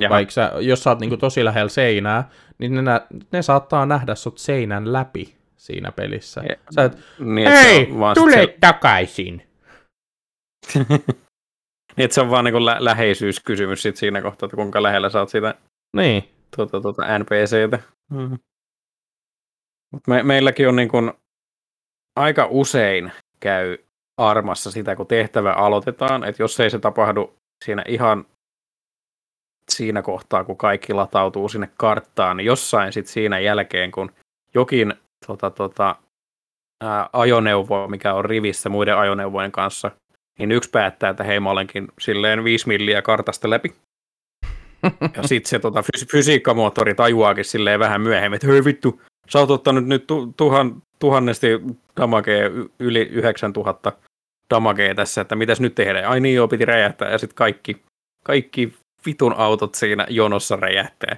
Jaha. Vaikka sä, jos sä oot niinku tosi lähellä seinää, niin ne, ne saattaa nähdä sut seinän läpi siinä pelissä. Ja, Sä et, niin, hei, tule se... takaisin! niin, että se on vaan niin lä- läheisyyskysymys sit siinä kohtaa, että kuinka lähellä saat sitä niin. tuota, tuota NPCtä. Mm. Mut me, meilläkin on niin kuin, aika usein käy armassa sitä, kun tehtävä aloitetaan, että jos ei se tapahdu siinä ihan siinä kohtaa, kun kaikki latautuu sinne karttaan, niin jossain sitten siinä jälkeen, kun jokin tota, tota, ää, ajoneuvoa, mikä on rivissä muiden ajoneuvojen kanssa, niin yksi päättää, että hei mä olenkin silleen viisi milliä kartasta läpi. Ja sitten se tota, fys- fysiikkamoottori tajuaakin silleen vähän myöhemmin, että hei vittu, sä oot ottanut nyt tu- tuhan, tuhannesti damagea, yli 9000 damagea tässä, että mitäs nyt tehdään? Ai niin joo, piti räjähtää, ja sitten kaikki, kaikki vitun autot siinä jonossa räjähtää.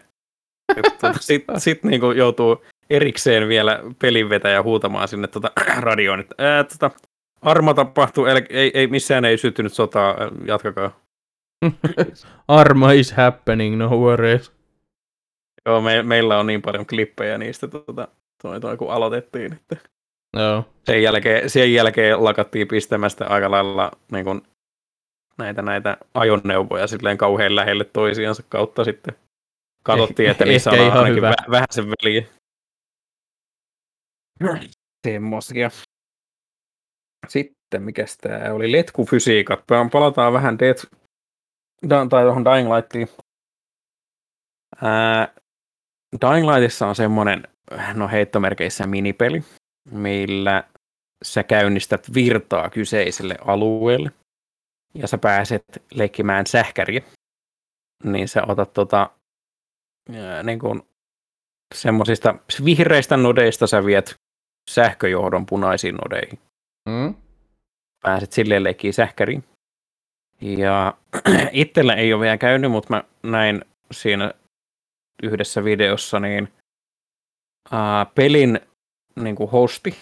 Sitten sit, sit niinku joutuu erikseen vielä pelinvetäjä huutamaan sinne tota, radioon, että ää, tota, arma tapahtuu, ei, ei, missään ei syttynyt sotaa, jatkakaa. arma is happening, no worries. Joo, me, meillä on niin paljon klippejä niistä, tota, toi, toi, kun aloitettiin. Että Joo. Sen, jälkeen, sen jälkeen lakattiin pistämästä aika lailla niin kun, näitä, näitä ajoneuvoja silleen kauhean lähelle toisiansa kautta sitten. Katsottiin, että niissä on ainakin hyvä. vähän sen väliä. Semmosia. Sitten, mikä tämä oli? Letkufysiikat. Palataan vähän Death, tai tuohon Dying Lightiin. Ää, Dying Lightissa on semmoinen, no heittomerkeissä minipeli, millä sä käynnistät virtaa kyseiselle alueelle ja sä pääset leikkimään sähkäriä. Niin sä otat tota, ää, niin kun semmoisista vihreistä nodeista sä viet sähköjohdon punaisiin nodeihin. Mm. Pääset silleen leikkiin sähkäriin. Ja itsellä ei ole vielä käynyt, mutta mä näin siinä yhdessä videossa, niin ää, pelin niin kuin hosti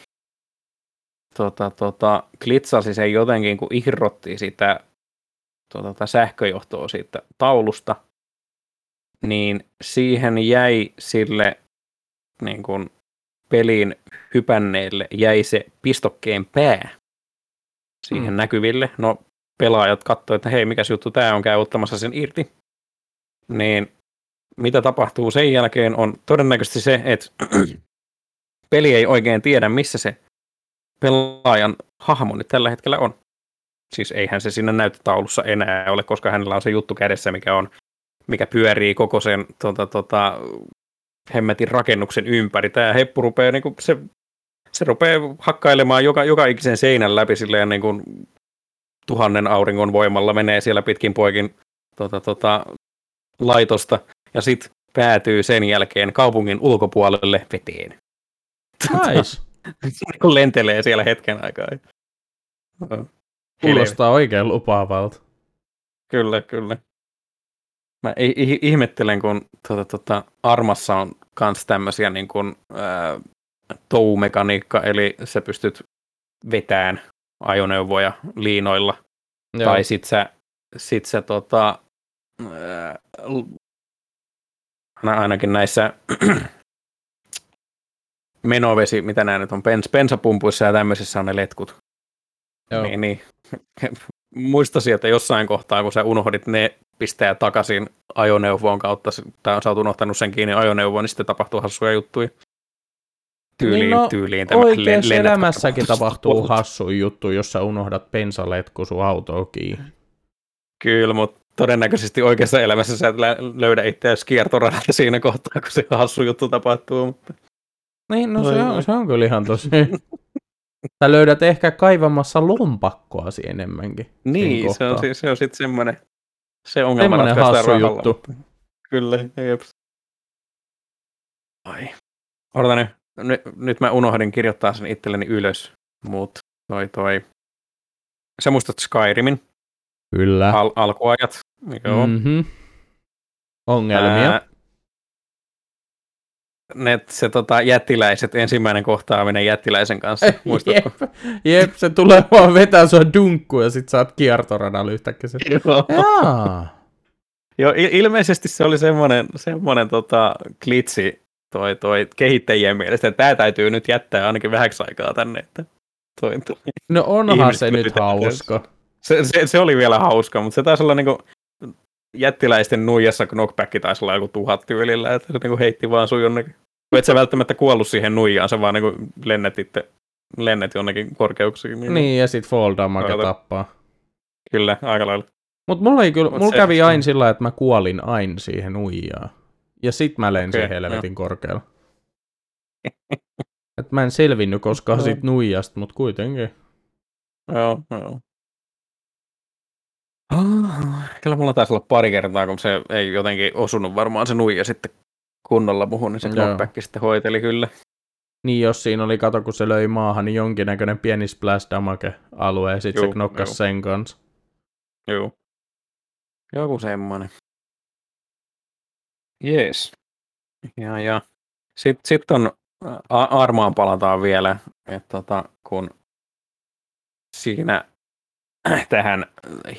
tota, tota, klitsasi sen jotenkin, kun irrotti sitä tota, sähköjohtoa siitä taulusta, niin siihen jäi sille niin kuin, pelin hypänneille jäi se pistokkeen pää siihen mm. näkyville. No pelaajat katsoivat, että hei, mikä juttu tämä on, käy ottamassa sen irti. Niin mitä tapahtuu sen jälkeen on todennäköisesti se, että peli ei oikein tiedä, missä se pelaajan hahmo nyt tällä hetkellä on. Siis eihän se siinä näyttötaulussa enää ole, koska hänellä on se juttu kädessä, mikä on mikä pyörii koko sen tota, tota, hemmetin rakennuksen ympäri. Tämä heppu rupeaa, niin kuin, se, se rupeaa hakkailemaan joka, joka ikisen seinän läpi silleen niin kuin, tuhannen auringon voimalla menee siellä pitkin poikin tota, tota, laitosta ja sitten päätyy sen jälkeen kaupungin ulkopuolelle veteen. Nice. kun lentelee siellä hetken aikaa. Kuulostaa oikein lupaavalta. Kyllä, kyllä. Mä ihmettelen, kun tuota, tuota, Armassa on myös tämmöisiä niin kuin, ää, toumekaniikka, eli sä pystyt vetään ajoneuvoja liinoilla. Joo. Tai sit sä, sit sä tota, ää, ainakin näissä menovesi, mitä nämä nyt on, pens, pensapumpuissa ja tämmöisissä on ne letkut. Joo. Niin, niin. Muistasi, että jossain kohtaa, kun sä unohdit ne pistää takaisin ajoneuvoon kautta, tai sä oot unohtanut sen kiinni ajoneuvoon, niin sitten tapahtuu hassuja juttuja. Tyyliin, Niin no, tyyliin tämä Oikeassa len- elämässäkin tapahtuu hassu juttu, jos sä unohdat pensaletku sun autoon kiinni. Kyllä, mutta todennäköisesti oikeassa elämässä sä et löydä itseäsi kiertoradalta siinä kohtaa, kun se hassu juttu tapahtuu. Mutta... Niin, no se Vai on, se on kyllä ihan tosi. Sä löydät ehkä kaivamassa lompakkoasi enemmänkin. Niin, se on, se on sitten semmoinen se ongelma Semmoinen hassu rahalla, juttu. Kyllä, jep. Ai. Odota nyt. nyt. Nyt mä unohdin kirjoittaa sen itselleni ylös, mutta toi toi. Sä muistat Skyrimin Kyllä. al- alkuajat? Joo. Mm-hmm. Ongelmia. Ää, ne, se tota, jättiläiset, ensimmäinen kohtaaminen jättiläisen kanssa, muistatko? Jep, jep, se tulee vaan vetää sua dunkkuun ja sit sä oot kiertoradalla yhtäkkiä. Se... Joo. Jaa. Joo, il- ilmeisesti se oli semmoinen, semmoinen tota, glitsi toi, toi kehittäjien mielestä, että tämä täytyy nyt jättää ainakin vähäksi aikaa tänne. Että toi, toi. No onhan Ihmiset se nyt hauska. Se, se, se, oli vielä hauska, mutta se taisi olla niinku jättiläisten nuijassa knockback taisi olla joku tuhat tyylillä, että se niinku heitti vaan sun jonnekin. Et sä välttämättä kuollut siihen nuijaan, sä vaan niinku lennet itse, lennet jonnekin korkeuksiin. Niin, ja sit fall damage tappaa. Kyllä, aika lailla. Mut mulla, ei kyllä, Mut mulla kävi aina sillä että mä kuolin aina siihen uijaan. Ja sit mä lensin Okei, helvetin korkealla. Et mä en selvinnyt koskaan Joo. siitä nuijasta, mut kuitenkin. Joo, joo. Ah, Kyllä mulla taisi olla pari kertaa, kun se ei jotenkin osunut varmaan se nuija sitten kunnolla muhun, niin se knockback sitten hoiteli kyllä. Niin jos siinä oli, kato kun se löi maahan, niin jonkinnäköinen pieni splash damage alue ja sit se knokkas juu. sen kanssa. Joo. Joku semmoinen. Jees. Ja, ja. Sitten sit on, A- Armaan palataan vielä, että tota, kun siinä tähän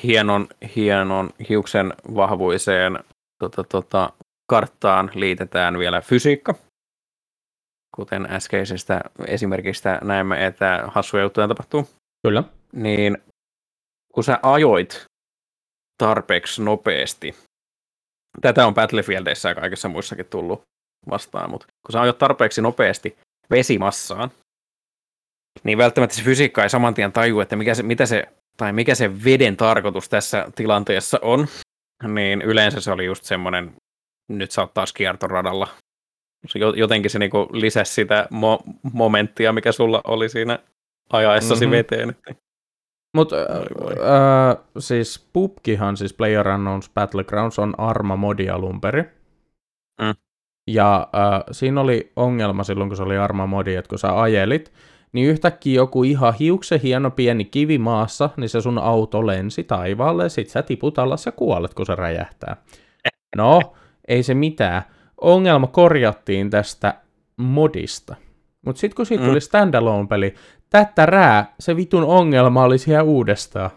hienon, hienon hiuksen vahvuiseen tota, tota, karttaan liitetään vielä fysiikka. Kuten äskeisestä esimerkistä näemme, että hassuja juttuja tapahtuu Kyllä. niin kun sä ajoit tarpeeksi nopeasti, tätä on Battlefieldeissä ja kaikissa muissakin tullut vastaan, mutta kun sä ajoit tarpeeksi nopeasti vesimassaan, niin välttämättä se fysiikka ei saman tien taju, että mikä se, mitä se, tai mikä se veden tarkoitus tässä tilanteessa on, niin yleensä se oli just semmoinen, nyt sä oot taas kiertoradalla. Jotenkin se niinku lisäsi sitä mo- momenttia, mikä sulla oli siinä ajaessasi Mhm. mm-hmm. veteen. Että Mut Ai voi. äh, siis PUBGhan, siis PlayerUnknown's Battlegrounds, on Arma-modi alun perin. Mm. Ja äh, siinä oli ongelma silloin, kun se oli Arma-modi, että kun sä ajelit, niin yhtäkkiä joku ihan hiuksen hieno pieni kivi maassa, niin se sun auto lensi taivaalle, ja sit sä tiput alas ja kuolet, kun se räjähtää. No, ei se mitään. Ongelma korjattiin tästä modista. Mutta sitten kun siitä Mm. tuli standalone-peli, tättärää, se vitun ongelma oli siellä uudestaan.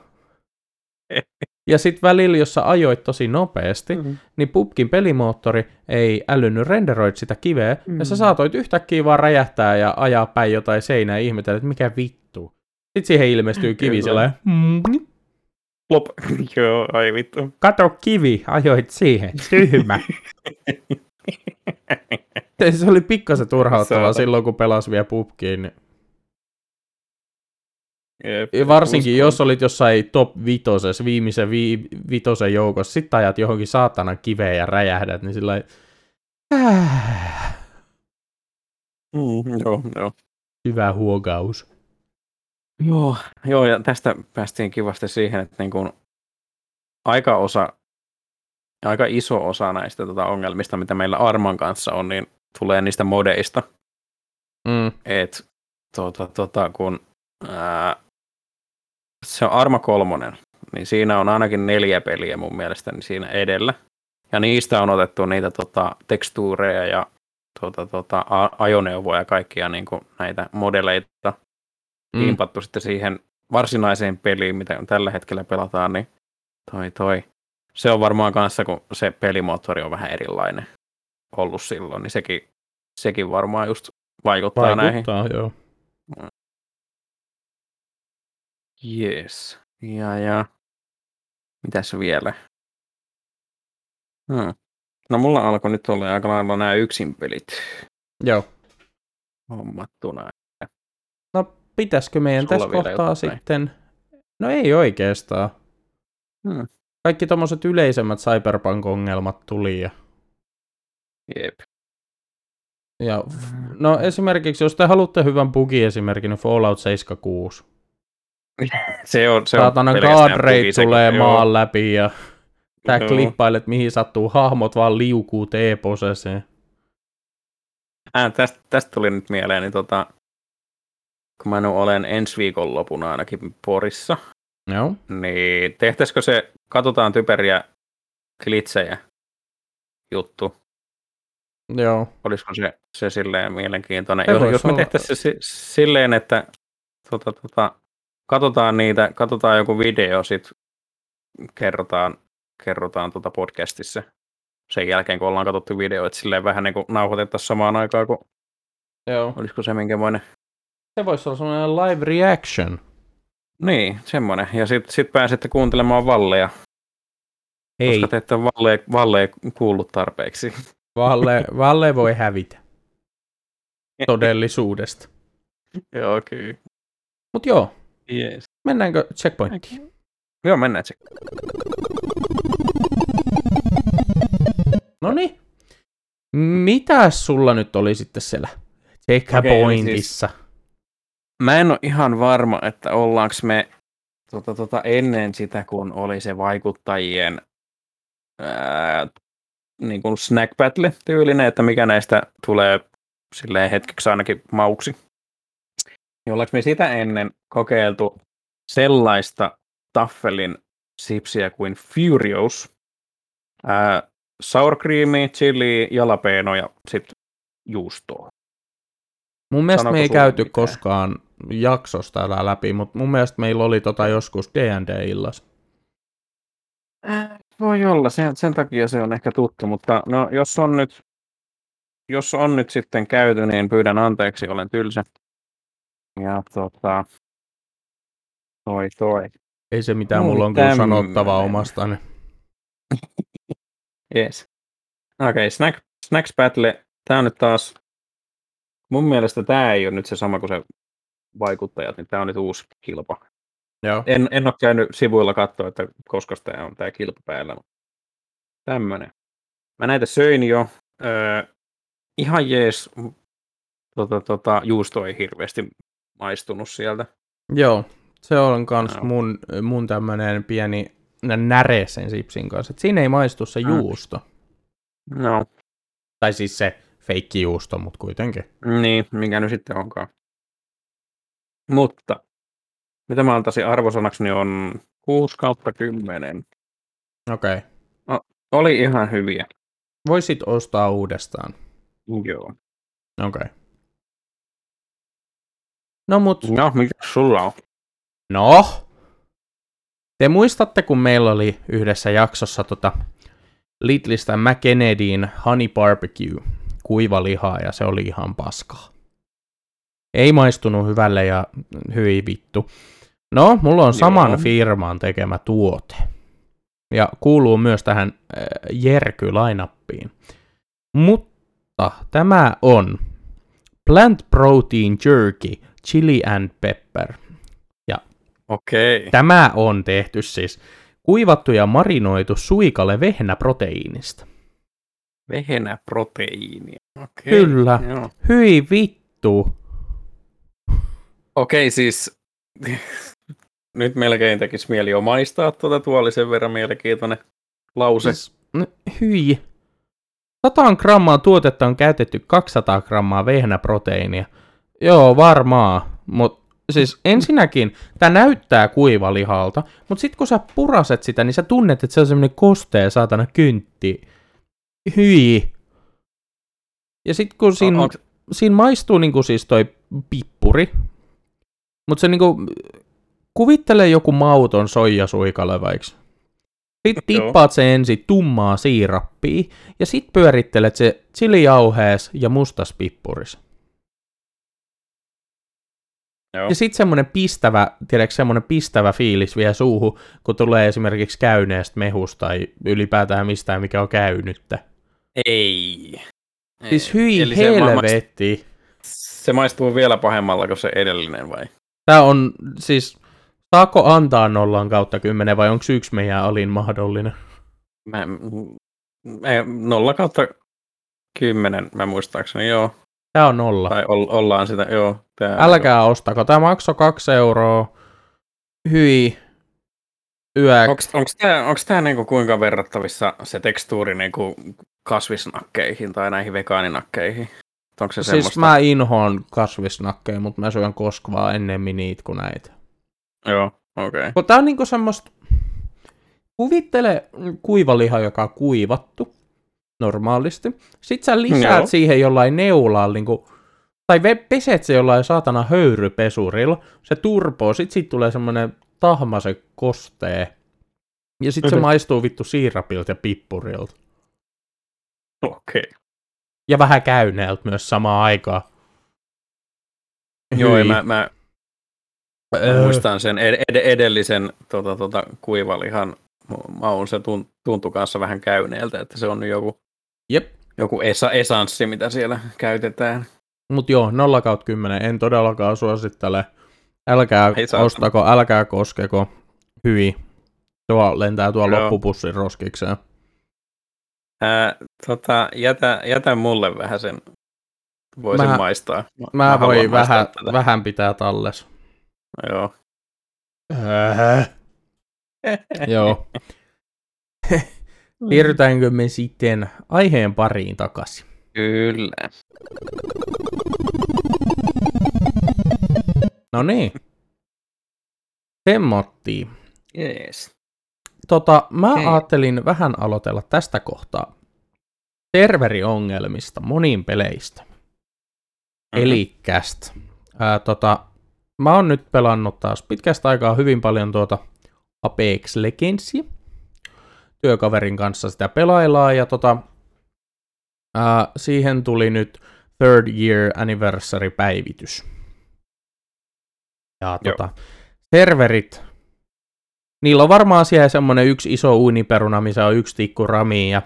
Ja sitten välillä, jos sä ajoit tosi nopeasti, Mm. niin PUBGin pelimoottori ei älynyt renderoit sitä kiveä, mm. ja sä Mm. saatoit yhtäkkiä vaan räjähtää ja ajaa päin jotain seinää ja ihmetellä, että mikä vittu. Sitten siihen ilmestyy kivi sellainen, mm, Lop. Joo, ai vittu. kato kivi, ajoit siihen, tyhmä. se oli pikkasen turhauttavaa Saatana. silloin, kun pelasi vielä PUBGin. Niin Jep, Ja Varsinkin uskon. jos olit jossain top vitosessa, viimeisen vi- vitosen joukossa, sit ajat johonkin saatanan kiveen ja räjähdät, niin sillä äh, Mm, joo, joo. hyvä huokaus. Joo, joo, ja tästä päästiin kivasti siihen, että niin kuin aika osa, aika iso osa näistä tota ongelmista, mitä meillä Arman kanssa on, niin tulee niistä modeista. Mm, Et, tota, tota, kun ää, se on Arma kolmonen, niin siinä on ainakin neljä peliä mun mielestäni siinä edellä. Ja niistä on otettu niitä tota, tekstuureja ja tota, tota, ajoneuvoja ja kaikkia niin kuin näitä modeleita mm, sitten siihen varsinaiseen peliin, mitä tällä hetkellä pelataan, niin toi, toi. Se on varmaan kanssa, kun se pelimoottori on vähän erilainen ollut silloin, niin sekin, sekin varmaan just vaikuttaa, Vaikuttaa, näihin. joo. Yes. Ja, ja. Mitäs vielä? Hmm. No mulla alkoi nyt olla aika lailla nämä yksin pelit Joo. hommattuna. No, pitäisikö meidän Sulla tässä kohtaa jotain? sitten... No ei oikeastaan. Hmm. Kaikki tommoset yleisemmät Cyberpunk-ongelmat tuli ja... Jep. ja no esimerkiksi, jos te haluatte hyvän bugi-esimerkin, niin Fallout 76. Se on, se on Saatana rate bugi sekin, tulee joo. maan läpi ja Joo. klippailet mihin sattuu, hahmot vaan liukuu T-poseseen. Äh, tästä, tästä tuli nyt mieleen, niin tota, kun mä nyt olen ensi viikon lopuna ainakin Porissa, Joo. niin tehtäisikö se, katsotaan typeriä klitsejä juttu, Joo. olisiko se, se silleen mielenkiintoinen. Se Jos, jos me tehtäisiin se si- silleen, että tota, tota, katsotaan niitä, katsotaan joku video, sit kerrotaan, kerrotaan tota podcastissa sen jälkeen, kun ollaan katsottu video, että silleen vähän niin kuin nauhoitettaisiin samaan aikaan, kun Joo. olisiko se minkämoinen Se voisi olla semmoinen live reaction. Niin, semmoinen. Ja sitten sit pääsette kuuntelemaan Valleja, Hei, koska te ette ole Valle, Valle kuullut tarpeeksi. Valle, Valle voi hävitä todellisuudesta. Joo, kyllä. Mut joo, Yes. mennäänkö checkpointtiin? Joo, mennään se. No niin. Mitäs sulla nyt oli sitten siellä checkpointissa? Mä en ole ihan varma, että ollaanko me tota, tota, ennen sitä, kun oli se vaikuttajien ää, niin kuin snack battle tyylinen, että mikä näistä tulee silleen hetkeksi ainakin mauksi. Niin ollaanko me sitä ennen kokeiltu sellaista taffelin sipsiä kuin Furious, ää, sour creamy, chili, jalapeno ja sitten juustoa. Mun mielestä me ei käyty mitään? koskaan jaksosta täällä läpi, mutta mun mielestä meillä oli tota joskus D&D-illas. Äh, Voi olla, sen, sen takia se on ehkä tuttu, mutta no, jos on nyt jos on nyt sitten käyty, niin pyydän anteeksi, olen tylsä. Ja tota, toi toi. Ei se mitään, Oli mulla on kyllä sanottavaa omastani. Yes. Okei, okay, snack, Snacks Battle. Tämä on nyt taas, mun mielestä tämä ei ole nyt se sama kuin se vaikuttajat, niin tämä on nyt uusi kilpa. Joo. En, en ole käynyt sivuilla katsoa, että koska tämä on tämä kilpa päällä. mutta Tämmönen. Mä näitä söin jo. Öö, ihan jees. Tota, tota, juusto ei hirveästi maistunut sieltä. Joo, se on kans Joo. mun, mun tämmönen pieni näre sen sipsin kanssa. Et siinä ei maistu se Mm. juusto. No, Tai siis se feikki juusto, mutta kuitenkin. niin, mikä nyt sitten onkaan. Mutta, mitä mä antaisin arvosanaksi, niin on 6 kautta 10. Okei. Okay. Oli ihan hyviä. Voisit ostaa uudestaan. Joo. Okei. Okay. No mut, No, mikä sulla on? no. Te muistatte, kun meillä oli yhdessä jaksossa tota Lidlistä McKennedyin Honey Barbecue kuivalihaa ja se oli ihan paskaa. Ei maistunut hyvälle ja hyi vittu. No, mulla on saman Joo. firman tekemä tuote. Ja kuuluu myös tähän äh, Jerky-lainappiin. Mutta tämä on Plant Protein Jerky Chili and Pepper. Okei. Tämä on tehty siis kuivattu ja marinoitu suikale vehnäproteiinista. Vehenä proteiinia. Okei. Kyllä. Joo. Hyi vittu. Okei, siis nyt melkein tekisi mieli jo maistaa tuota, tuo oli sen verran mielenkiintoinen lause. Siis, no, hyi. 100 grammaa tuotetta on käytetty 200 grammaa vehnäproteiinia. Joo, varmaa. Mutta siis ensinnäkin, tämä näyttää kuivalihalta, mutta sitten kun sä puraset sitä, niin sä tunnet, että se on semmoinen kostea saatana kyntti. Hyi. Ja sitten kun siinä, On- siinä maistuu niinku siis toi pippuri, mutta se niinku kuvittele joku mauton soijasuikale vaikka. Sitten tippaat se ensin tummaa siirappia ja sitten pyörittelet se chilijauhees ja mustas pippuris. Joo. Ja sitten semmoinen pistävä, tiedätkö, semmoinen pistävä fiilis vielä suuhun, kun tulee esimerkiksi käyneestä mehusta tai ylipäätään mistään, mikä on käynyttä. Ei. Siis hyi Eli helvetti. se maistuu vielä pahemmalla kuin se edellinen vai? Tämä on siis, saako antaa nollan kautta kymmenen vai onko yksi meidän alin mahdollinen? Mä, ei, nolla kautta kymmenen, mä muistaakseni, joo. Tämä on nolla. Tai ol, ollaan sitä, joo. Tää, Älkää ostako, tämä maksoi kaksi euroa. Hyi. Tää, onks tää niinku kuinka verrattavissa se tekstuuri niinku kasvisnakkeihin tai näihin vegaaninakkeihin? Onko se Siis semmoista? mä inhoan kasvisnakkeja, mutta mä syön koskvaa ennemmin niitä kuin näitä. Joo, okei. Okay. Tää on niinku semmoista... Kuvittele kuivaliha, joka on kuivattu normaalisti. Sitten sä lisäät Joo. siihen jollain neulalla, niinku, tai peset se jollain saatana höyrypesurilla. Se turpoo, sit siitä tulee semmonen tahma se kostee. Ja sit se Mhm. maistuu vittu siirapilta ja pippurilta. Okay. Ja vähän käyneeltä myös samaan aikaan. Joo, mä, mä, mä Öö. muistan sen ed- ed- edellisen tota, tota, kuivalihan maun, se tun- tuntui kanssa vähän käyneeltä, että se on nyt joku, Jep. joku esa- esanssi, mitä siellä käytetään. Mut joo, 0 kautta 10, en todellakaan suosittele. Älkää ostako, älkää koskeko. Hyi. Tuo lentää tuo Joo. loppupussin roskikseen. Ää, tota, jätä, jätä mulle vähän sen, voisin Mä- maistaa. Mä, haluan voin vähän, vähän pitää talles. Joo. Joo. Siirrytäänkö me sitten aiheen pariin takaisin? Kyllä. No niin. Semmottiin. Jees. Tota, mä Okei. ajattelin vähän aloitella tästä kohtaa serveriongelmista monin peleistä. Mhm. Elikästä. Ää, tota, mä oon nyt pelannut taas pitkästä aikaa hyvin paljon tuota Apex Legendsia. Työkaverin kanssa sitä pelaillaan ja tota, ää, siihen tuli nyt third year anniversary päivitys. Ja Joo. tota, serverit, niillä on varmaan siellä semmonen yksi iso uuniperuna, missä on yksi tikku rami ja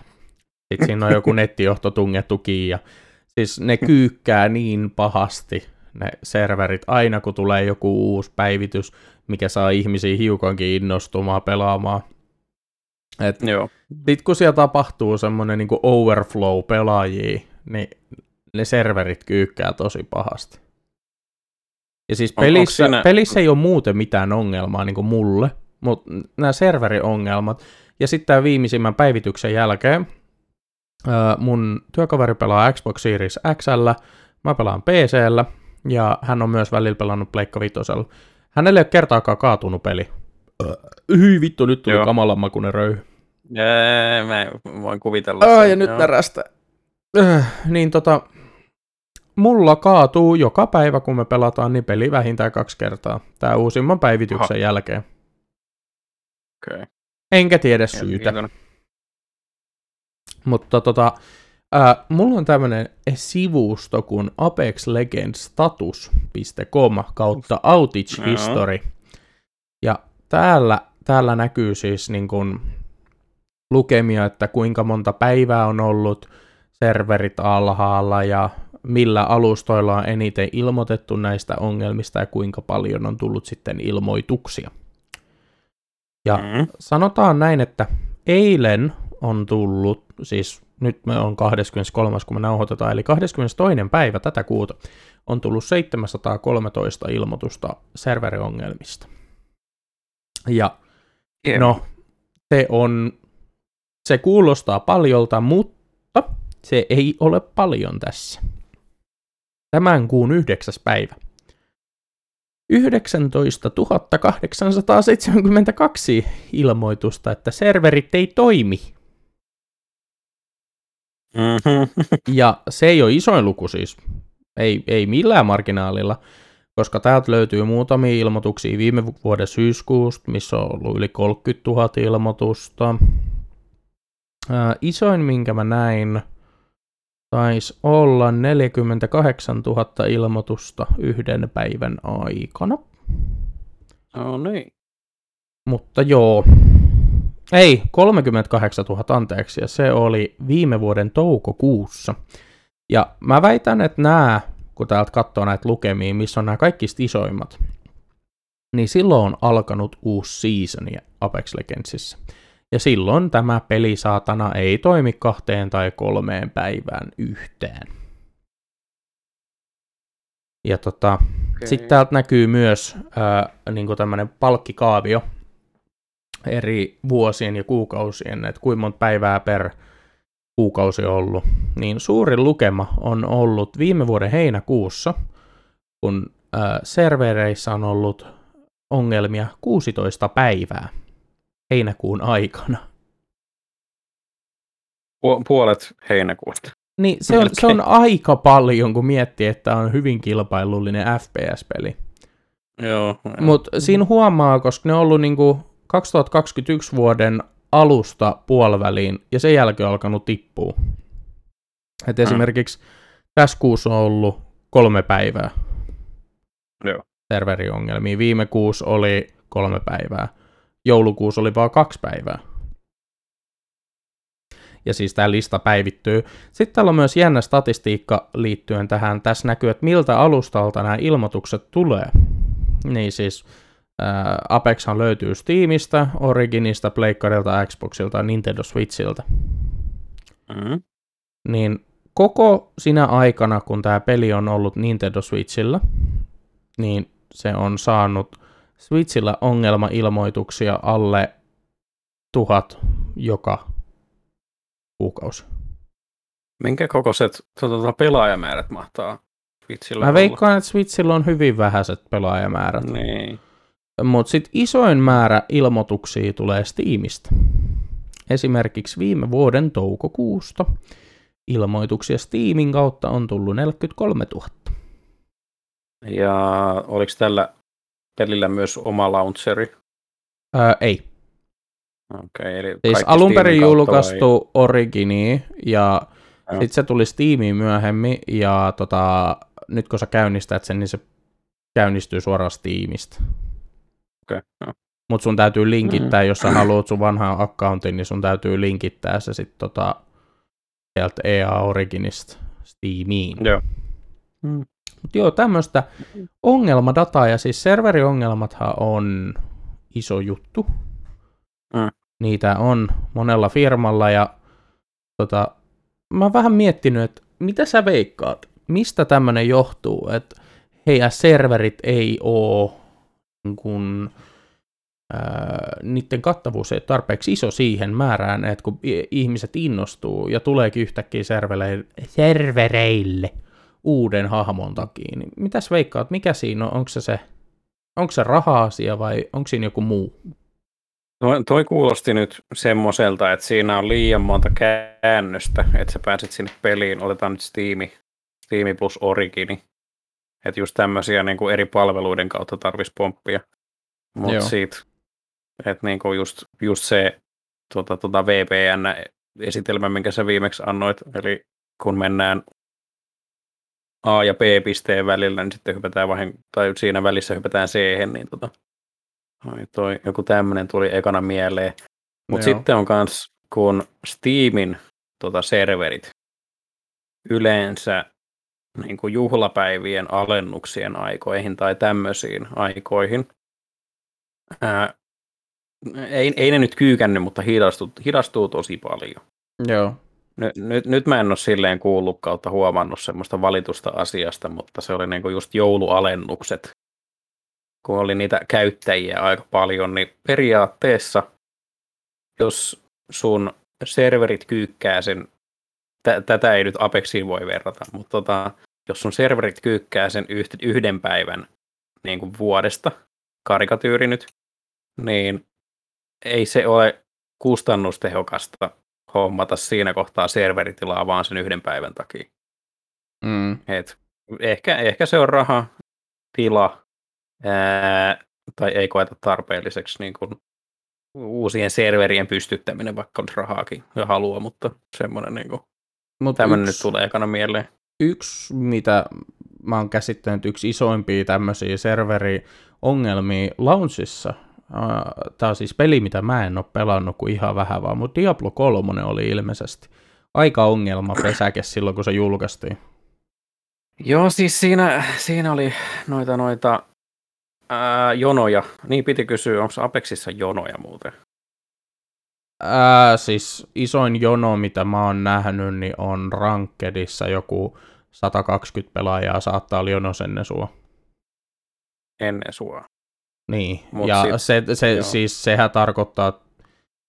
sitten siinä on joku nettijohto tungettu kiinni ja siis ne kyykkää niin pahasti ne serverit aina kun tulee joku uusi päivitys, mikä saa ihmisiä hiukankin innostumaan pelaamaan. Et Joo. sit kun siellä tapahtuu semmonen niinku overflow pelaajia, niin ne serverit kyykkää tosi pahasti. Ja siis On- pelissä, siinä- pelissä ei ole muuten mitään ongelmaa niinku mulle, mutta nämä serveriongelmat. Ja sitten tämän viimeisimmän päivityksen jälkeen mun työkaveri pelaa Xbox Series XL, mä pelaan PCllä ja hän on myös välillä pelannut Pleikka Vitosella. Hänelle ei ole kertaakaan kaatunut peli. Hyi vittu, nyt tuli kamalan makuinen röyhy. Jää, mä voin kuvitella sen, ja nyt närästä. Äh, niin tota, mulla kaatuu joka päivä, kun me pelataan, niin peli vähintään kaksi kertaa. Tää uusimman päivityksen Aha. jälkeen. Okei. Enkä tiedä syytä. Mutta tota, ää, mulla on tämmönen sivusto kuin apexlegendstatus.com kautta outage history. Ja täällä, täällä näkyy siis niin kun lukemia, että kuinka monta päivää on ollut serverit alhaalla ja millä alustoilla on eniten ilmoitettu näistä ongelmista ja kuinka paljon on tullut sitten ilmoituksia. Ja Mm. sanotaan näin, että eilen on tullut, siis nyt me on 23. kun me nauhoitetaan, eli 22. päivä tätä kuuta on tullut 713 ilmoitusta serveriongelmista. Ja Jep. no, se on, se kuulostaa paljolta, mutta se ei ole paljon tässä. Tämän kuun yhdeksäs päivä. 19 872 ilmoitusta, että serverit ei toimi. Mhm. Ja se ei ole isoin luku siis. Ei, ei millään marginaalilla, koska täältä löytyy muutamia ilmoituksia viime vuoden syyskuusta, missä on ollut yli 30 000 ilmoitusta. Ää, isoin, minkä mä näin, taisi olla 48 000 ilmoitusta yhden päivän aikana. No niin. Mutta joo, ei, 38 000 anteeksi, ja se oli viime vuoden toukokuussa. Ja mä väitän, että nämä, kun täältä katsoo näitä lukemia, missä on nämä kaikista isoimmat, niin silloin on alkanut uusi season Apex Legendsissa. Ja silloin tämä pelisaatana ei toimi kahteen tai kolmeen päivään yhteen. Ja tota, okay. sitten täältä näkyy myös äh, niin tämmöinen palkkikaavio eri vuosien ja kuukausien, että kuinka monta päivää per kuukausi on ollut. Niin suurin lukema on ollut viime vuoden heinäkuussa, kun äh, servereissä on ollut ongelmia 16 päivää heinäkuun aikana. Puolet heinäkuusta. Niin, se on, se on aika paljon, kun miettii, että on hyvin kilpailullinen FPS-peli. Joo. Mutta siinä huomaa, koska ne on ollut niinku 2021 vuoden alusta puoliväliin ja sen jälkeen on alkanut tippua. Et mm. esimerkiksi tässä kuussa on ollut kolme päivää Joo. serveriongelmia. Viime kuussa oli kolme päivää joulukuussa oli vain kaksi päivää. Ja siis tämä lista päivittyy. Sitten täällä on myös jännä statistiikka liittyen tähän. Tässä näkyy, että miltä alustalta nämä ilmoitukset tulee. Niin siis ää, Apexhan löytyy Steamista, Originista, Pleikkarilta, Xboxilta ja Nintendo Switchiltä. Mm-hmm. Niin koko sinä aikana, kun tämä peli on ollut Nintendo Switchillä, niin se on saanut Switchillä ongelmailmoituksia alle tuhat joka kuukausi. Minkä kokoiset tuota, pelaajamäärät mahtaa Switchillä Mä veikkaan, että Switchillä on hyvin vähäiset pelaajamäärät. Niin. Mutta sitten isoin määrä ilmoituksia tulee Steamista. Esimerkiksi viime vuoden toukokuusta ilmoituksia Steamin kautta on tullut 43 000. Ja oliko tällä pelillä myös oma launcheri? Öö, ei. Okay, eli siis alun perin julkaistu vai... Origini ja sitten se tuli Steamiin myöhemmin ja tota, nyt kun sä käynnistät sen, niin se käynnistyy suoraan Steamista. Okay, no. Mutta sun täytyy linkittää, mm. jos sä haluat sun vanhan accountin, niin sun täytyy linkittää se sitten tota, sieltä EA Originista Steamiin. Joo. Mm. Mutta joo, tämmöistä ongelmadataa, ja siis serveriongelmathan on iso juttu. Mm. Niitä on monella firmalla, ja tota, mä oon vähän miettinyt, että mitä sä veikkaat, mistä tämmöinen johtuu, että heidän serverit ei oo niin kun, ää, niiden kattavuus ei ole tarpeeksi iso siihen määrään, että kun ihmiset innostuu ja tuleekin yhtäkkiä servereille, servereille uuden hahmon takia, niin mitäs veikkaat, mikä siinä on? Onko se, se, onko se raha-asia vai onko siinä joku muu? Toi, toi kuulosti nyt semmoiselta, että siinä on liian monta käännöstä, että sä pääset sinne peliin, otetaan nyt Steam, Steam plus Origini, että just tämmöisiä niin kuin eri palveluiden kautta tarvitsisi pomppia. Mutta siitä, että niin kuin just, just se tuota, tuota VPN-esitelmä, minkä sä viimeksi annoit, eli kun mennään A ja B-pisteen välillä, niin sitten hypätään vahin, tai siinä välissä hypätään c niin tota, ai toi, joku tämmöinen tuli ekana mieleen. Mutta sitten on kans, kun Steamin tota, serverit yleensä niin kuin juhlapäivien alennuksien aikoihin tai tämmöisiin aikoihin, ää, ei, ei ne nyt kyykännyt, mutta hidastuu, hidastuu tosi paljon. Joo. Nyt, nyt, nyt mä en ole silleen kuullut kautta huomannut semmoista valitusta asiasta, mutta se oli niinku just joulualennukset. Kun oli niitä käyttäjiä aika paljon, niin periaatteessa, jos sun serverit kyykkää sen, t- tätä ei nyt Apexiin voi verrata, mutta tota, jos sun serverit kyykkää sen yhden päivän niin kuin vuodesta, karikatyyri nyt, niin ei se ole kustannustehokasta hommata siinä kohtaa serveritilaa vaan sen yhden päivän takia. Mm. Et ehkä, ehkä se on raha, tila, ää, tai ei koeta tarpeelliseksi niin kuin uusien serverien pystyttäminen, vaikka on rahaakin ja halua, mutta semmoinen niin kuin, Mut tämmöinen yksi, nyt tulee ekana mieleen. yksi, mitä mä oon käsittänyt, yksi isoimpia tämmöisiä serveriongelmia Launchissa, tämä on siis peli, mitä mä en ole pelannut kuin ihan vähän vaan, mutta Diablo 3 oli ilmeisesti aika ongelma pesäke silloin, kun se julkaistiin. Joo, siis siinä, siinä oli noita, noita ää, jonoja. Niin piti kysyä, onko Apexissa jonoja muuten? Ää, siis isoin jono, mitä mä oon nähnyt, niin on Rankedissa joku 120 pelaajaa saattaa olla jonos ennen sua. Ennen sua. Niin, Mut ja sit- se, se, joo. siis sehän tarkoittaa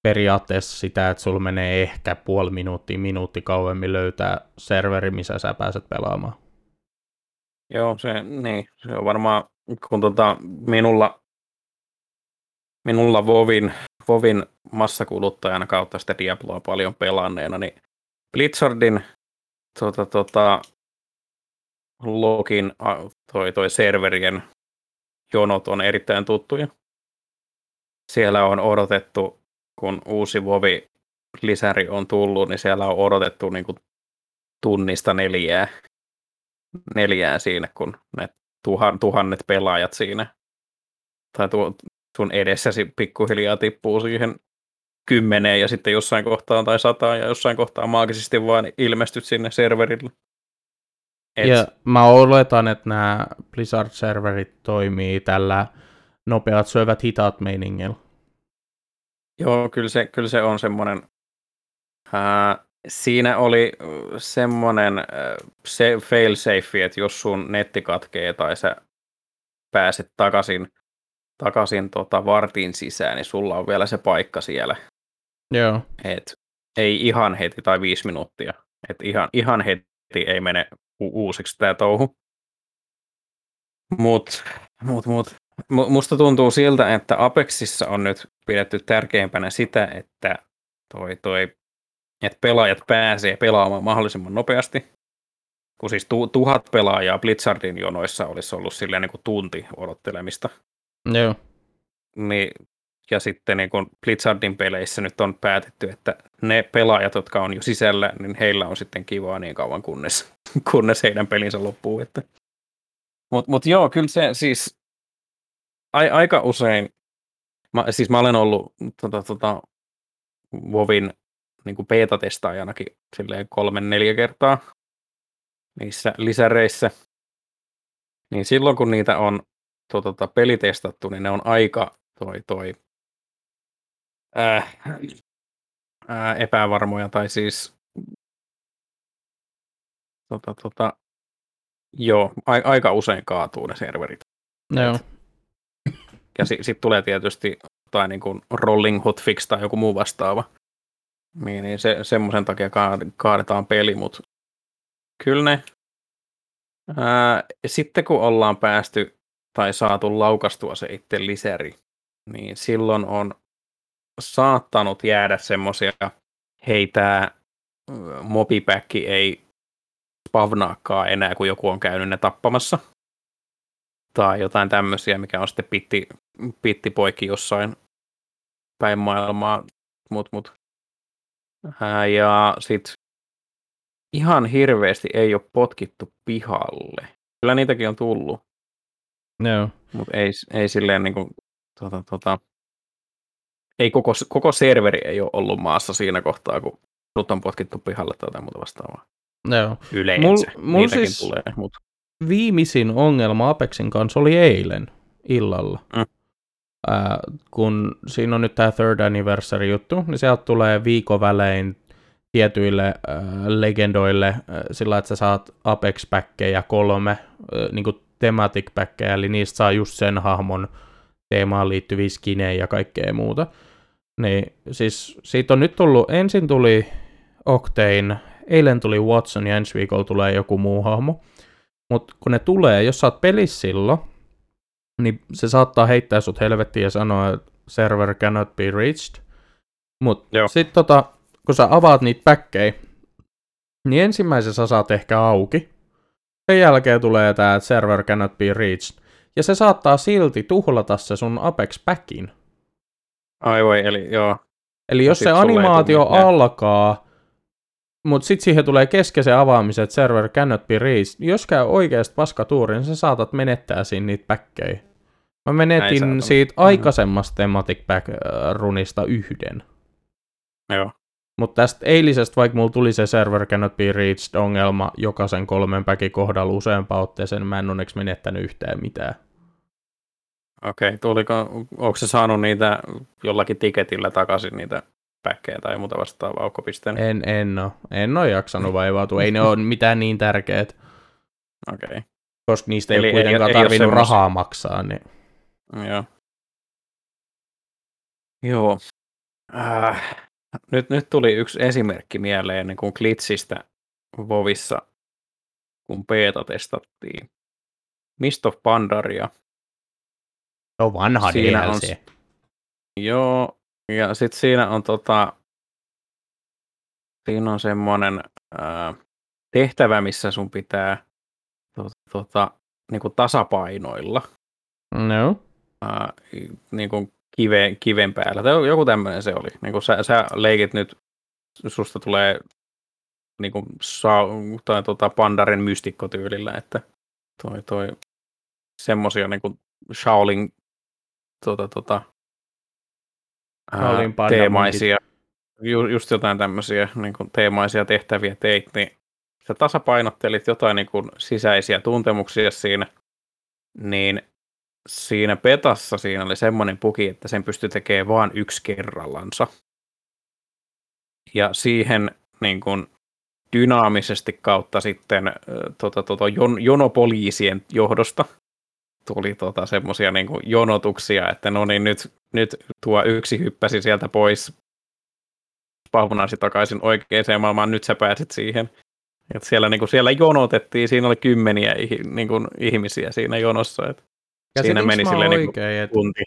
periaatteessa sitä, että sulla menee ehkä puoli minuuttia, minuutti kauemmin löytää serveri, missä sä pääset pelaamaan. Joo, se, niin, se on varmaan, kun tota, minulla, minulla Vovin, Vovin massakuluttajana kautta sitä Diabloa paljon pelanneena, niin Blizzardin tota, tota, login, toi, toi serverien jonot on erittäin tuttuja. Siellä on odotettu, kun uusi Vovi lisäri on tullut, niin siellä on odotettu niin kuin tunnista neljää, neljää siinä, kun ne tuhan, tuhannet pelaajat siinä tai tuo, sun edessäsi pikkuhiljaa tippuu siihen kymmeneen ja sitten jossain kohtaa tai sataan ja jossain kohtaa maagisesti vaan ilmestyt sinne serverille. Et, Ja mä oletan, että nämä Blizzard-serverit toimii tällä nopeat syövät hitaat meiningillä. Joo, kyllä se, kyllä se on semmoinen. Ää, siinä oli semmoinen se failsafe, että jos sun netti katkee tai sä pääset takaisin, takaisin tota vartin sisään, niin sulla on vielä se paikka siellä. Joo. Et ei ihan heti tai viisi minuuttia. Et ihan, ihan heti ei mene u- uusiksi tämä touhu. Mut, mut, mut. mu- Musta tuntuu siltä, että Apexissa on nyt pidetty tärkeimpänä sitä, että toi, toi, että pelaajat pääsee pelaamaan mahdollisimman nopeasti. Kun siis tu, tuhat pelaajaa Blizzardin jonoissa olisi ollut silleen niin kuin tunti odottelemista. Joo. Niin, ja sitten niin kuin Blizzardin peleissä nyt on päätetty, että ne pelaajat, jotka on jo sisällä, niin heillä on sitten kivaa niin kauan, kunnes, kunnes heidän pelinsä loppuu. Että. Mut, mut joo, kyllä se siis a, aika usein, mä, siis mä olen ollut tota, tota, Vovin niin kuin beta-testaajanakin silleen kolmen neljä kertaa niissä lisäreissä. Niin silloin kun niitä on to, tota, pelitestattu, niin ne on aika toi, toi, ää, ää, epävarmoja, tai siis tota, tota, joo, a, aika usein kaatuu ne serverit. Joo. Ja sitten sit tulee tietysti tai niin kuin rolling hotfix tai joku muu vastaava. Niin, niin se, semmoisen takia kaad- kaadetaan peli, mutta kyllä ne. Ää, sitten kun ollaan päästy tai saatu laukastua se itse lisäri, niin silloin on saattanut jäädä semmoisia, hei tämä mobipäkki ei spavnaakaan enää, kun joku on käynyt ne tappamassa. Tai jotain tämmöisiä, mikä on sitten pitti, pitti poikki jossain päin maailmaa. Mut, mut. Ää, ja sit ihan hirveästi ei ole potkittu pihalle. Kyllä niitäkin on tullut, Joo. mutta ei, ei silleen niin kuin, tota, tota, ei koko, koko serveri ei ole ollut maassa siinä kohtaa, kun sut on potkittu pihalle tai jotain muuta vastaavaa. Joo. Yleensä. Mul- mul Niitäkin siis- tulee, mut Viimeisin ongelma Apexin kanssa oli eilen illalla. Mm. Ää, kun siinä on nyt tämä third anniversary juttu, niin sieltä tulee viikon välein tietyille äh, legendoille äh, sillä, että sä saat Apex-päkkejä kolme, äh, niin kuin thematic-päkkejä, eli niistä saa just sen hahmon teemaan liittyviä skinejä ja kaikkea muuta. Niin siis siitä on nyt tullut, ensin tuli Octane, eilen tuli Watson ja ensi viikolla tulee joku muu hahmo. Mutta kun ne tulee, jos sä oot pelissä silloin, niin se saattaa heittää sut helvettiin ja sanoa, että server cannot be reached. Mutta sitten tota, kun sä avaat niitä päkkejä, niin ensimmäisen sä saat ehkä auki. Sen jälkeen tulee tää, että server cannot be reached. ja se saattaa silti tuhlata se sun Apex Packin. Ai voi, eli joo. Eli jos se animaatio alkaa, mutta sitten siihen tulee keskeisen avaamisen, että server cannot be reached, jos käy oikeasti paskatuuri, niin sä saatat menettää siinä niitä päkkejä. Mä menetin siitä aikaisemmasta Thematic Pack äh, runista yhden. Joo. Mutta tästä eilisestä, vaikka mulla tuli se server cannot be reached ongelma jokaisen kolmen päkin kohdalla useampaan otteeseen, mä en onneksi menettänyt yhtään mitään. Okei, tuliko, onko se saanut niitä jollakin tiketillä takaisin niitä päkkejä tai muuta vastaavaa aukkopisteen? En, en oo. En oo jaksanut vaivautua. Ei ne ole mitään niin tärkeät, Okei, koska niistä ei Eli ole ei- kuitenkaan ei ole tarvinnut semmosia- rahaa maksaa. Niin. joo. Joo. Äh, nyt, nyt tuli yksi esimerkki mieleen niin kuin glitchistä Vovissa, kun beta testattiin. Mist of Pandaria. Se on vanha Siinä on DLC. Joo, ja sitten siinä on tota, siinä on semmoinen tehtävä, missä sun pitää tota, tota, niinku tasapainoilla No. ää, niinku kive, kiven päällä. Tai joku tämmöinen se oli. Niinku sä, sä leikit nyt, susta tulee niinku sa, tai tota Pandarin mystikkotyylillä, että toi, toi semmosia niinku Shaolin tota, tota, ää, teemaisia, ju, just jotain tämmöisiä niin kuin teemaisia tehtäviä teit, niin sä tasapainottelit jotain niin kuin sisäisiä tuntemuksia siinä, niin siinä petassa siinä oli semmoinen puki, että sen pystyi tekemään vain yksi kerrallansa. Ja siihen niin kuin dynaamisesti kautta sitten tota, tota, jon, jonopoliisien johdosta tuli tota, semmoisia niin jonotuksia, että no niin nyt, nyt tuo yksi hyppäsi sieltä pois, spavnasi takaisin oikeaan maailmaan, nyt sä pääsit siihen. Et siellä, niin kuin, siellä jonotettiin, siinä oli kymmeniä niin kuin, ihmisiä siinä jonossa. Et siinä Käsitinkö meni mä silleen niin kuin tunti.